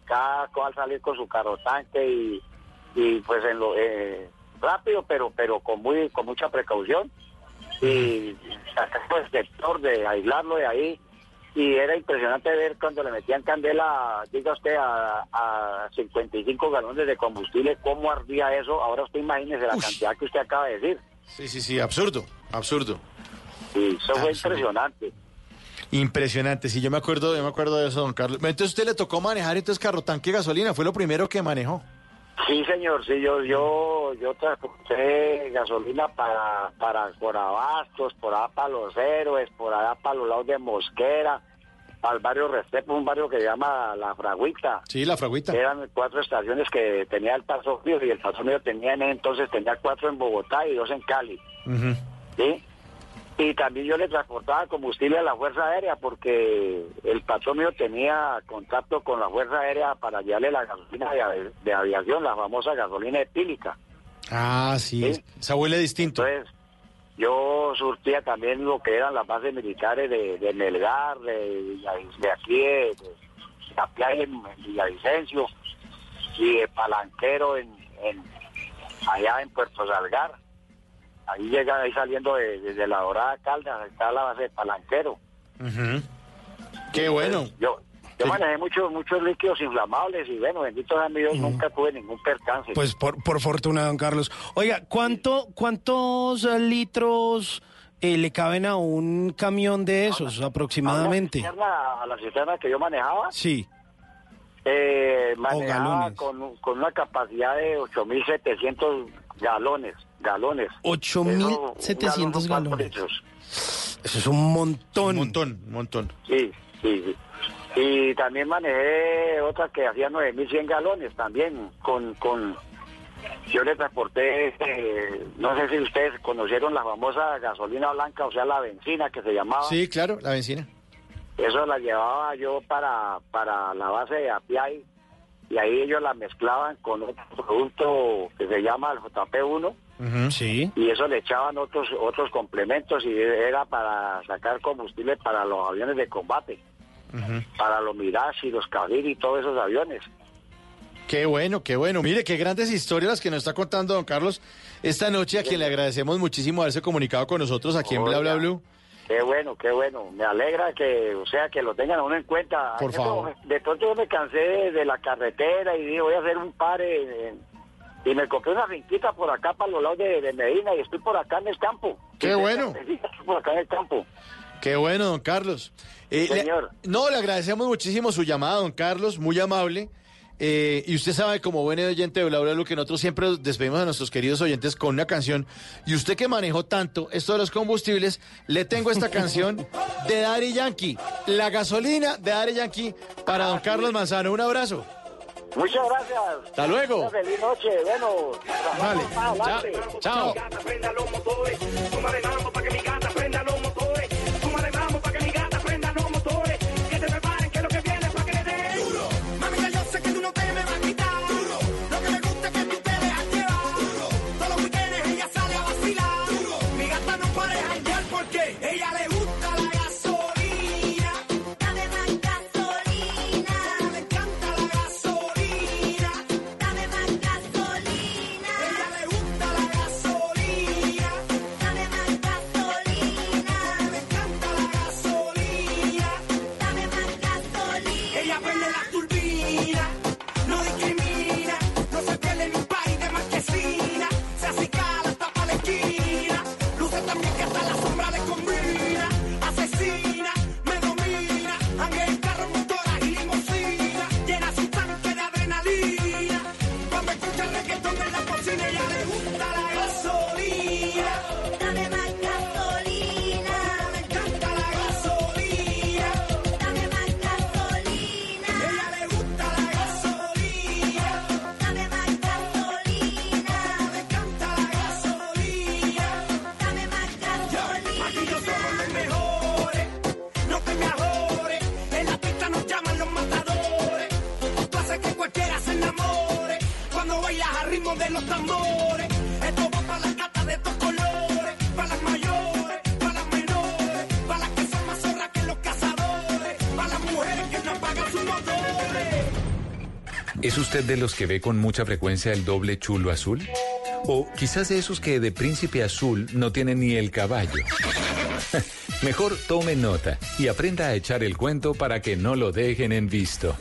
cada cual salir con su carro tanque y, y pues en lo eh, rápido, pero pero con muy con mucha precaución y sacar el sector de aislarlo de ahí y era impresionante ver cuando le metían candela, diga usted, a, a 55 galones de combustible, cómo ardía eso. Ahora usted imagínese la cantidad que usted acaba de decir. Sí, sí, sí, absurdo, absurdo. Sí, eso fue impresionante. Impresionante, sí, yo me acuerdo, yo me acuerdo de eso, don Carlos. Entonces usted le tocó manejar entonces carro tanque gasolina, fue lo primero que manejó. Sí, señor, sí, yo yo yo transporté gasolina para para por Abastos, por allá para Los Héroes, por allá para los lados de Mosquera, al barrio Restrepo, un barrio que se llama La Fragüita. Sí, la fragüita. Eran cuatro estaciones que tenía el paso mío y el paso mío tenía en entonces tenía cuatro en Bogotá y dos en Cali. ¿sí? Y también yo le transportaba combustible a la Fuerza Aérea porque el patrón mío tenía contacto con la Fuerza Aérea para llevarle la gasolina de, avi- de aviación, la famosa gasolina etílica. Ah, sí, esa huele distinto. Entonces, yo surtía también lo que eran las bases militares de, de Melgar, de, de aquí, de, de Apiay, en, en Villavicencio, y de Palanquero en, en- allá en Puerto Salgar. Ahí llega, ahí saliendo de- desde la Dorada Caldas, está la base de Palanquero. Ujú. Qué bueno. Yo, yo manejé muchos muchos líquidos inflamables y bueno, bendito sea mi Dios, nunca tuve ningún percance. Pues por, por fortuna, don Carlos. Oiga, ¿cuánto, ¿cuántos litros eh, le caben a un camión de esos aproximadamente? A la cisterna, a la cisterna que yo manejaba, Sí. eh, manejaba galones. con, con una capacidad de 8.700 galones, galones. Eso, un 8.700 galón son cuatro galones. Eso es un montón. Un montón, un montón. Sí, sí, sí. Y también manejé otra que hacía 9.100 galones también con... con yo le transporté, este, no sé si ustedes conocieron la famosa gasolina blanca, o sea, la benzina que se llamaba. Sí, claro, la benzina. Eso la llevaba yo para, para la base de Apiay y ahí ellos la mezclaban con otro producto que se llama el JP1 Sí. y eso le echaban otros otros complementos y era para sacar combustible para los aviones de combate, para los Mirage y los Cabir y todos esos aviones. Qué bueno, qué bueno. Mire, qué grandes historias las que nos está contando don Carlos esta noche, a quien le agradecemos muchísimo haberse comunicado con nosotros aquí en Bla Bla. Blue. Qué bueno, qué bueno. Me alegra que, o sea, que lo tengan uno en cuenta. Por favor. De pronto yo me cansé de, la carretera y dije, voy a hacer un par en- y me compré una finquita por acá para los lados de, de Medina y estoy por acá en el campo. Qué bueno. Estoy por acá en el campo. Qué bueno, don Carlos. Eh, le- señor. no, le agradecemos muchísimo su llamada, don Carlos, muy amable. Eh, y usted sabe, como buen oyente de Bla Bla Blue, que nosotros siempre despedimos a nuestros queridos oyentes con una canción. Y usted que manejó tanto esto de los combustibles, le tengo esta canción de Daddy Yankee, la gasolina de Daddy Yankee para don Carlos Manzano. Un abrazo. Muchas gracias. Hasta luego. Una feliz noche. Bueno, Vale. adelante. Chao. De los que ve con mucha frecuencia el doble chulo azul? O quizás de esos que de príncipe azul no tienen ni el caballo. Mejor tome nota y aprenda a echar el cuento para que no lo dejen en visto.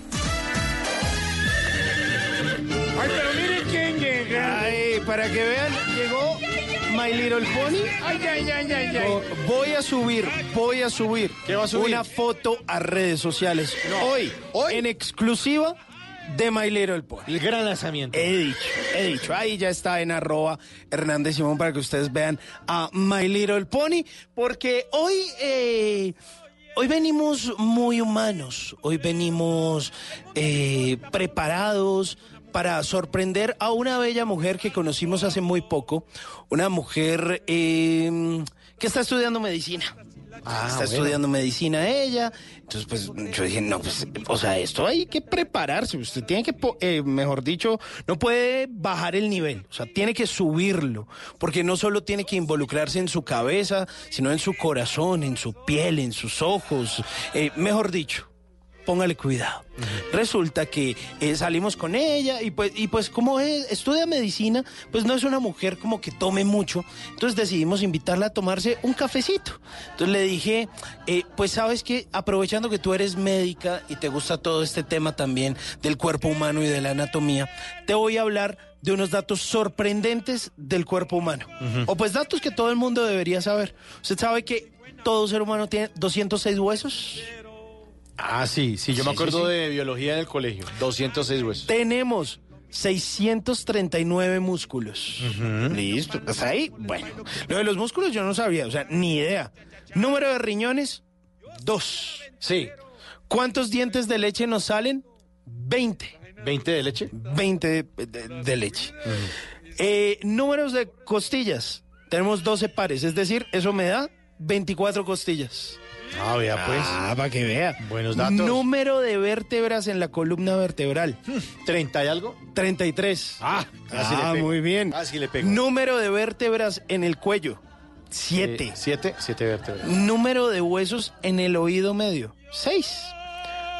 Ay, pero miren quién llega. Ay, para que vean, llegó My Little Pony. Ay, ay, ay, ay, ay. Vo- Voy a subir, voy a subir, ¿Qué va a subir? una foto a redes sociales. Hoy, ¿Hoy? en exclusiva de My Little Pony. El gran lanzamiento. He dicho, he dicho. Ahí ya está en arroba Hernández Simón para que ustedes vean a My Little Pony. Porque hoy, eh, hoy venimos muy humanos. Hoy venimos eh, preparados para sorprender a una bella mujer que conocimos hace muy poco. Una mujer eh, que está estudiando medicina. Ah, está bueno. estudiando medicina ella. Entonces, pues yo dije, no, pues, o sea, esto hay que prepararse. Usted tiene que, eh, mejor dicho, no puede bajar el nivel. O sea, tiene que subirlo. Porque no solo tiene que involucrarse en su cabeza, sino en su corazón, en su piel, en sus ojos. Eh, mejor dicho, póngale cuidado. Resulta que eh, salimos con ella y pues, y pues como es- estudia medicina, pues no es una mujer como que tome mucho. Entonces decidimos invitarla a tomarse un cafecito. Entonces le dije, eh, pues sabes que aprovechando que tú eres médica y te gusta todo este tema también del cuerpo humano y de la anatomía, te voy a hablar de unos datos sorprendentes del cuerpo humano. O pues datos que todo el mundo debería saber. Usted sabe que todo ser humano tiene 206 huesos. Ah, sí, sí, yo me acuerdo sí, sí. de biología en el colegio. 206 huesos. Tenemos 639 músculos. Listo. ¿Hasta ahí? Bueno. Lo de los músculos yo no sabía, o sea, ni idea. Número de riñones, dos. Sí. ¿Cuántos dientes de leche nos salen? 20. ¿20 de leche? 20 de, de- de leche. Eh, números de costillas. Tenemos 12 pares, es decir, eso me da 24 costillas. Ah, vea pues. Ah, para que vea. Buenos datos. Número de vértebras en la columna vertebral. ¿30 y algo? 33. Ah, casi le Ah, pego. muy bien. Casi le pego. Número de vértebras en el cuello. Siete. Eh, ¿Siete? Siete vértebras. Número de huesos en el oído medio. Seis.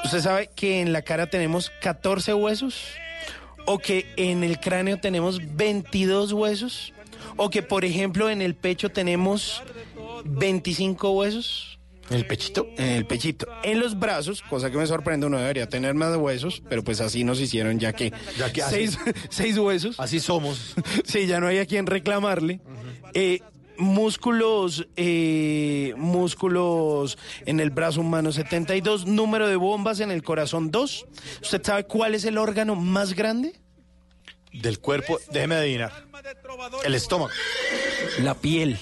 ¿Usted sabe que en la cara tenemos 14 huesos? ¿O que en el cráneo tenemos 22 huesos? ¿O que, por ejemplo, en el pecho tenemos 25 huesos? ¿En el pechito? En el pechito. En los brazos, cosa que me sorprende, uno debería tener más huesos, pero pues así nos hicieron ya que, Ya que seis, seis huesos. Así somos. Sí, ya no hay a quien reclamarle. Eh, músculos, eh, músculos en el brazo humano 72, número de bombas en el corazón 2. ¿Usted sabe cuál es el órgano más grande? Del cuerpo, déjeme adivinar. El estómago. La piel.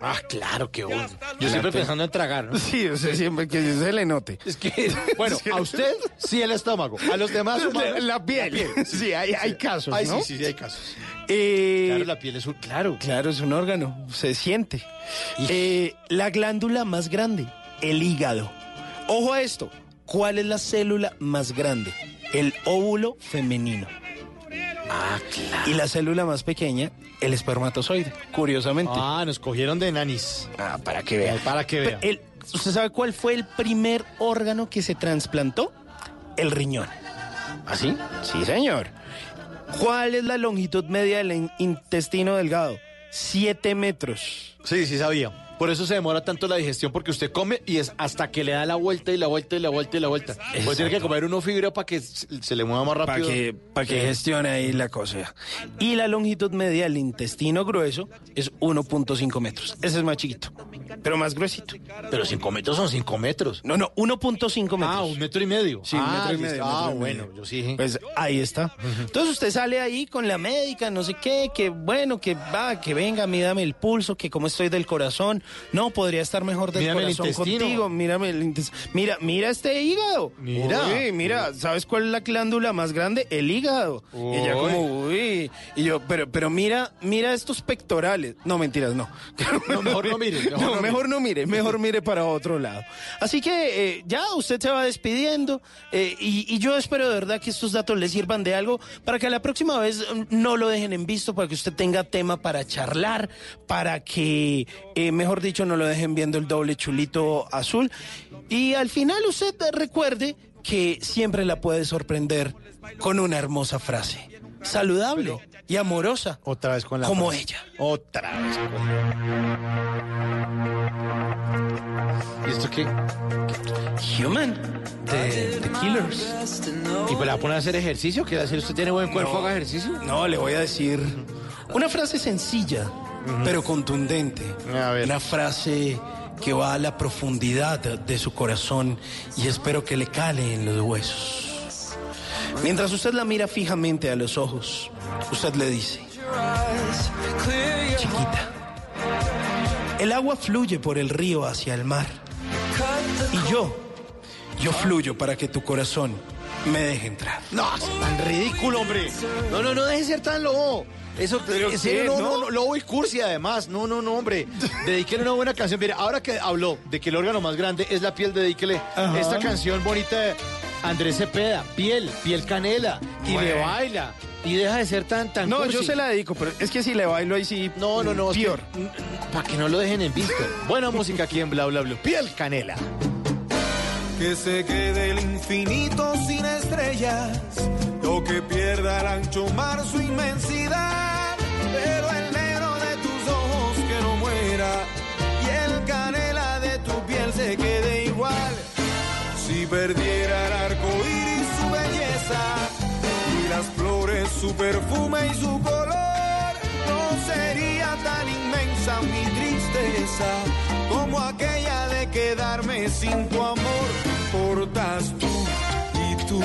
Ah, claro que bueno. Yo siempre pensando en tragar, ¿no? Sí, o sea, siempre que se le note. Es que, bueno, a usted sí el estómago, a los demás humanos, La piel. Sí, hay, hay casos, Ay, ¿no? sí, sí, sí, hay casos. Eh, Claro, la piel es un... Claro. Claro, es un órgano, se siente. Eh, la glándula más grande, el hígado. Ojo a esto, ¿cuál es la célula más grande? El óvulo femenino. Ah, claro. Y la célula más pequeña, el espermatozoide, curiosamente. Ah, nos cogieron de nanis. Ah, para que vea. Para que vea. El- ¿Usted sabe cuál fue el primer órgano que se trasplantó? El riñón. ¿Así? Sí, señor. ¿Cuál es la longitud media del in- intestino delgado? Siete metros. Sí, sí sabía. Por eso se demora tanto la digestión, porque usted come y es hasta que le da la vuelta y la vuelta y la vuelta y la vuelta. Pues tiene que comer uno fibra para que se le mueva más Para rápido. que, pa' que gestione ahí la cosa. Y la longitud media del intestino grueso es 1.5 metros. Ese es más chiquito, pero más gruesito. Pero 5 metros son 5 metros. No, no, 1.5 metros. Ah, un metro y medio. Sí, un ah, metro y listo. medio, Ah, metro y bueno, yo sí. Pues ahí está. Entonces usted sale ahí con la médica, no sé qué, que bueno, que va, que venga, mírame el pulso, que cómo estoy del corazón. No, podría estar mejor del Mírame corazón contigo. Mírame el Mira, mira este hígado. Mira. Uy, mira, ¿sabes cuál es la glándula más grande? El hígado. Y ella como, uy. Y yo, pero, pero mira, mira estos pectorales. No, mentiras, no. No, mejor no mire, mejor No, no mejor no mire, mejor mire para otro lado. Así que eh, ya usted se va despidiendo eh, y, y yo espero de verdad que estos datos le sirvan de algo para que la próxima vez mm, no lo dejen en visto, para que usted tenga tema para charlar, para que, eh, mejor dicho, no lo dejen viendo el doble chulito azul. Y al final usted recuerde que siempre la puede sorprender con una hermosa frase. Saludable y amorosa. Otra vez con la Como frase. ella. Otra vez con ¿Y esto qué? Human. De The Killers. ¿Y pues la va a poner a hacer ejercicio? ¿Quiere decir usted tiene buen cuerpo, No. haga ejercicio? No, le voy a decir una frase sencilla, pero contundente. Una frase que va a la profundidad de su corazón y espero que le cale en los huesos. Mientras usted la mira fijamente a los ojos, usted le dice, chiquita, el agua fluye por el río hacia el mar. Y yo, yo fluyo para que tu corazón me deje entrar. No, es tan ridículo, hombre. No, no, no deje de ser tan lobo. Eso, en serio, no, ¿no? no, no, lobo y cursi además. No, no, no, hombre. Dedíquele una buena canción. Mire, ahora que habló de que el órgano más grande es la piel, dedíquele Ajá. esta canción bonita de Andrés Cepeda. Piel, piel canela. Y le baila. Y deja de ser tan, tan No, cursi. yo se la dedico, pero es que si le bailo ahí sí. No, no, no. es que- Peor. Para que no lo dejen en visto. Buena música aquí en Bla Bla Bla. Piel canela. Que se quede el infinito sin estrellas, o que pierda el ancho mar su inmensidad, pero el negro de tus ojos que no muera, y el canela de tu piel se quede igual. Si perdiera el arco iris su belleza, y las flores su perfume y su color, no sería tan inmensa mi tristeza como aquella de quedarme sin tu amor. Portas tú y tú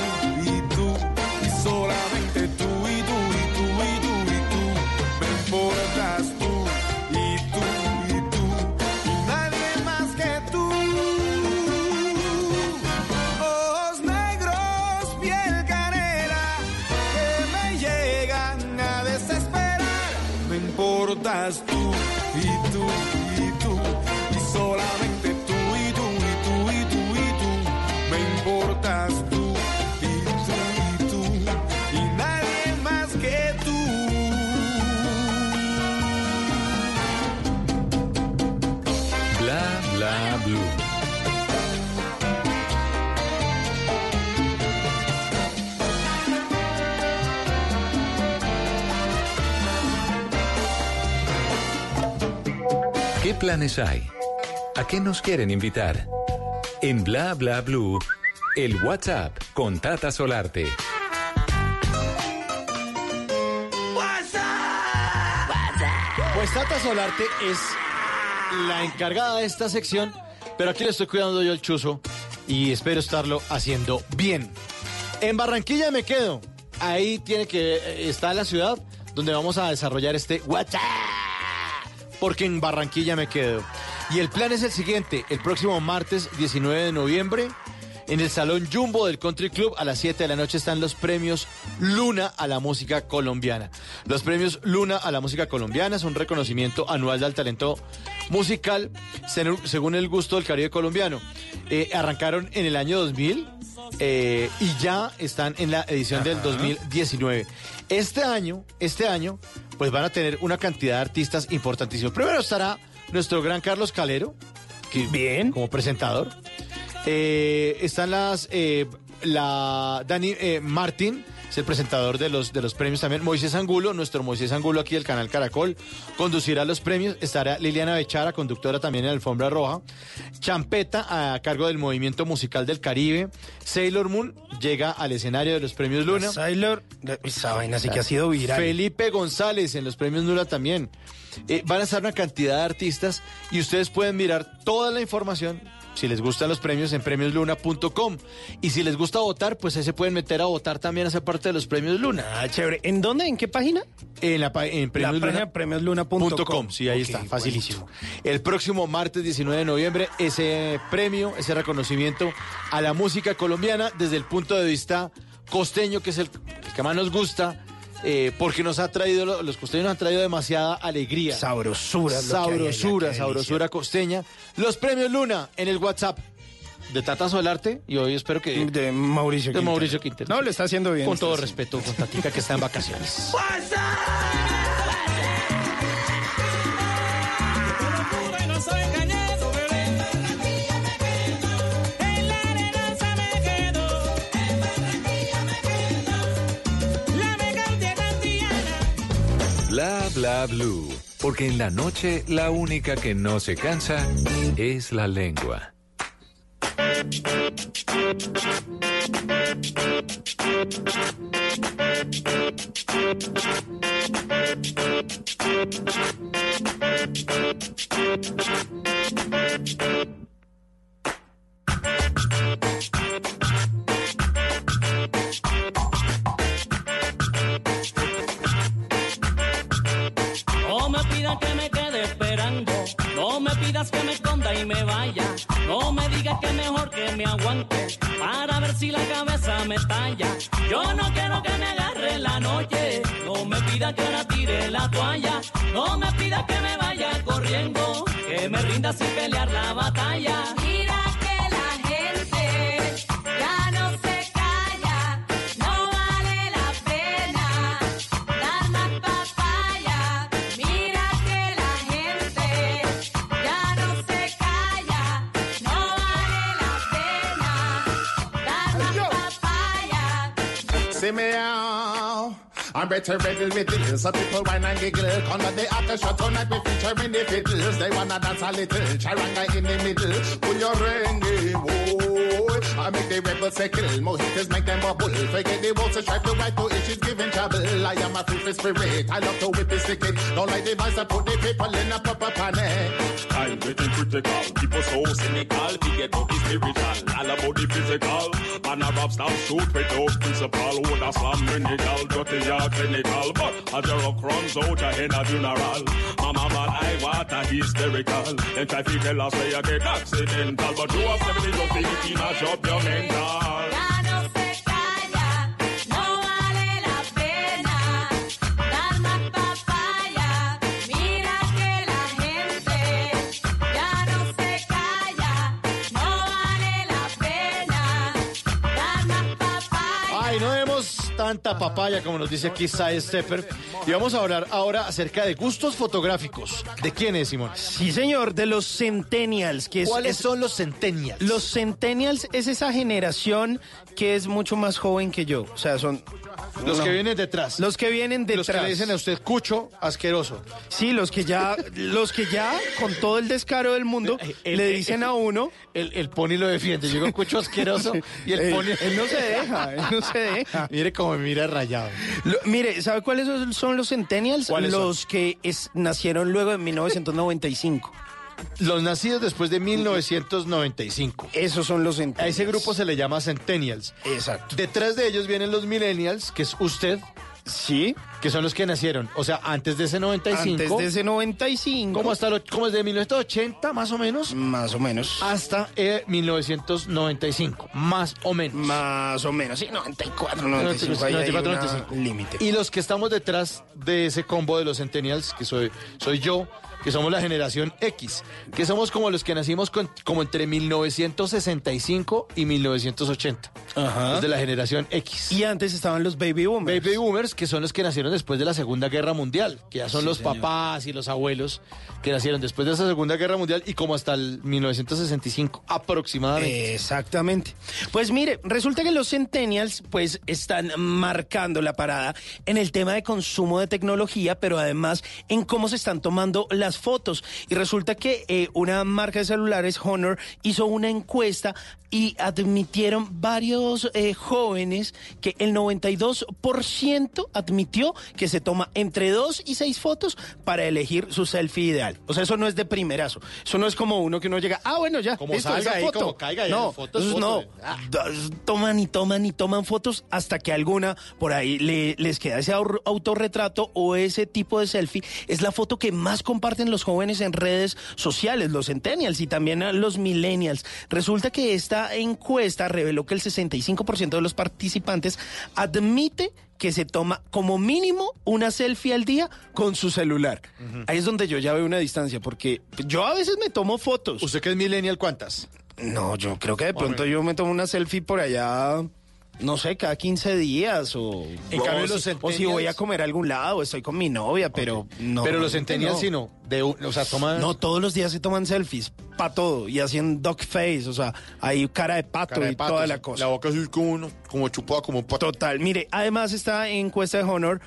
¿Qué planes hay? ¿A qué nos quieren invitar? En Bla Bla Blue, el WhatsApp con Tata Solarte. Pues Tata Solarte es la encargada de esta sección, pero aquí le estoy cuidando yo el chuzo y espero estarlo haciendo bien. En Barranquilla me quedo. Ahí tiene que eh, está la ciudad donde vamos a desarrollar este WhatsApp. Porque en Barranquilla me quedo. Y el plan es el siguiente, el próximo martes 19 de noviembre en el Salón Jumbo del Country Club a las 7 de la noche están los premios Luna a la música colombiana. Los premios Luna a la música colombiana son un reconocimiento anual al talento musical según el gusto del Caribe colombiano. Eh, arrancaron en el año 2000 eh, y ya están en la edición del 2019. Este año, este año, pues van a tener una cantidad de artistas importantísimos. Primero estará nuestro gran Carlos Calero, que, Bien. como presentador. Eh, están las eh, la Dani eh, Martín, es el presentador de los de los premios también. Moisés Angulo, nuestro Moisés Angulo aquí del canal Caracol, conducirá los premios. Estará Liliana Bechara, conductora también en Alfombra Roja. Champeta a cargo del movimiento musical del Caribe. Sailor Moon llega al escenario de los premios Luna. Sailor, esa vaina sí que ha sido viral. Felipe González en los premios Luna también. Eh, van a estar una cantidad de artistas y ustedes pueden mirar toda la información. Si les gustan los premios en premiosluna.com. Y si les gusta votar, pues ahí se pueden meter a votar también a ser parte de los premios Luna. Ah, chévere. ¿En dónde? ¿En qué página? En la pa- en La premiosluna- página premiosluna.com. Sí, ahí está, facilísimo. El próximo martes 19 de noviembre, ese premio, ese reconocimiento a la música colombiana desde el punto de vista costeño, que es el que más nos gusta, eh, porque nos ha traído, lo- los costeños nos han traído demasiada alegría. Sabrosura. hay allá, Sabrosura, sabrosura costeña. Los premios Luna en el WhatsApp de Tata Solarte y hoy espero que... De Mauricio de Quintero. Mauricio Quintero. No, lo está haciendo bien. Con está todo haciendo- respeto, con Tatica que está en vacaciones. no bla blue. Porque en la noche la única que no se cansa es la lengua. Que me esconda y me vaya, no me digas que mejor que me aguante para ver si la cabeza me talla. Yo no quiero que me agarre la noche, no me pidas que ahora tire la toalla, no me pidas que me vaya corriendo, que me rinda sin pelear la batalla. I'm better ready with it. Some people whine and giggle. On the after shot tonight we featuring the fiddles. They wanna dance a little. Charanga in the middle. Pull your ringy, boy. Eh, I make the rebels kill. Mojitos make them bubble. Forget the walls to strive to right to it. She's giving trouble. I am a free spirit. I love to whip it sticky. Don't like the vice. I put the people in a proper panic. Time getting critical. People so cynical. We get up the spiritual. All about the physical. And a rap style shoot with those principal would a slam minigal, dirty ya clinical. But as your rock runs out, your head a funeral. Mama man, I a hysterical. Then try to tell us they get accidental. But you are 70 to 15, mash up your mental. Tanta papaya como nos dice aquí Side Stepper. Y vamos a hablar ahora acerca de gustos fotográficos. ¿De quién es, Simón? Sí, señor, de los centennials. Que es- ¿Cuáles es- son los centennials? Los centennials es esa generación que es mucho más joven que yo. O sea, son... Los que vienen detrás. Los que vienen detrás. Los que le dicen a usted cucho asqueroso. Sí, los que ya, los que ya, con todo el descaro del mundo, El- le el- dicen a uno... El, el pony lo defiende. Llegó cucho asqueroso y el pony... él no se deja, él no se deja. Mire cómo me mira rayado. Lo- mire, ¿sabe cuáles son- los centennials? Los que es- nacieron luego de 1995. Los nacidos después de 1995. Esos son los A centennials. ese grupo se le llama centennials. Exacto. Detrás de ellos vienen los millennials, que es usted, Sí, que son los que nacieron, o sea, antes de ese 95. antes de ese 95. ¿Cómo hasta lo, cómo es de 1980 más o menos? Más o menos. Hasta eh, 1995, más o menos. Más o menos, sí, 94, 95. ahí hay 94, una 95. límite. Y los que estamos detrás de ese combo de los centennials, que soy, soy yo, que somos la generación X, que somos como los que nacimos con- como entre 1965 y 1980. Ajá. Los de la generación X. Y antes estaban los baby boomers. Baby boomers, que son los que nacieron después de la Segunda Guerra Mundial, que ya son Sí, los señor. papás y los abuelos que nacieron después de esa Segunda Guerra Mundial y como hasta el 1965 aproximadamente. Exactamente. Pues mire, resulta que los centennials pues están marcando la parada en el tema de consumo de tecnología, pero además en cómo se están tomando las fotos. Y resulta que eh, una marca de celulares, Honor, hizo una encuesta y admitieron varios eh, jóvenes que el 92% admitió que se toma entre dos y seis fotos para elegir su selfie ideal. O sea, eso no es de primerazo. Eso no es como uno que uno llega, ah, bueno, ya, Como listo, salga esa ahí, foto. como caiga, no, foto foto, no. Ah. Toman y toman y toman fotos hasta que alguna por ahí le- les queda ese autorretrato o ese tipo de selfie. Es la foto que más comparten los jóvenes en redes sociales, los centennials y también a los millennials. Resulta que esta encuesta reveló que el 65% de los participantes admite que se toma como mínimo una selfie al día con su celular. Ahí es donde yo ya veo una distancia, porque yo a veces me tomo fotos. ¿Usted que es millennial cuántas? No, yo creo que de pronto yo me tomo una selfie por allá, no sé, cada 15 días o... En o cambio, si- los O si voy a comer a algún lado, estoy con mi novia, pero no. Pero los realmente centennials sí no. De, un- o sea, toman... No, todos los días se toman selfies, para todo, y hacen dog face, o sea, hay cara de pato cara de y pato, toda la cosa. La boca así como, uno, como chupada, como un pato. Total, mire, además esta encuesta de Honor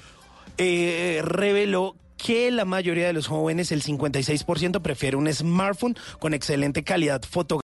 eh, reveló que la mayoría de los jóvenes, el 56%, prefiere un smartphone con excelente calidad fotográfica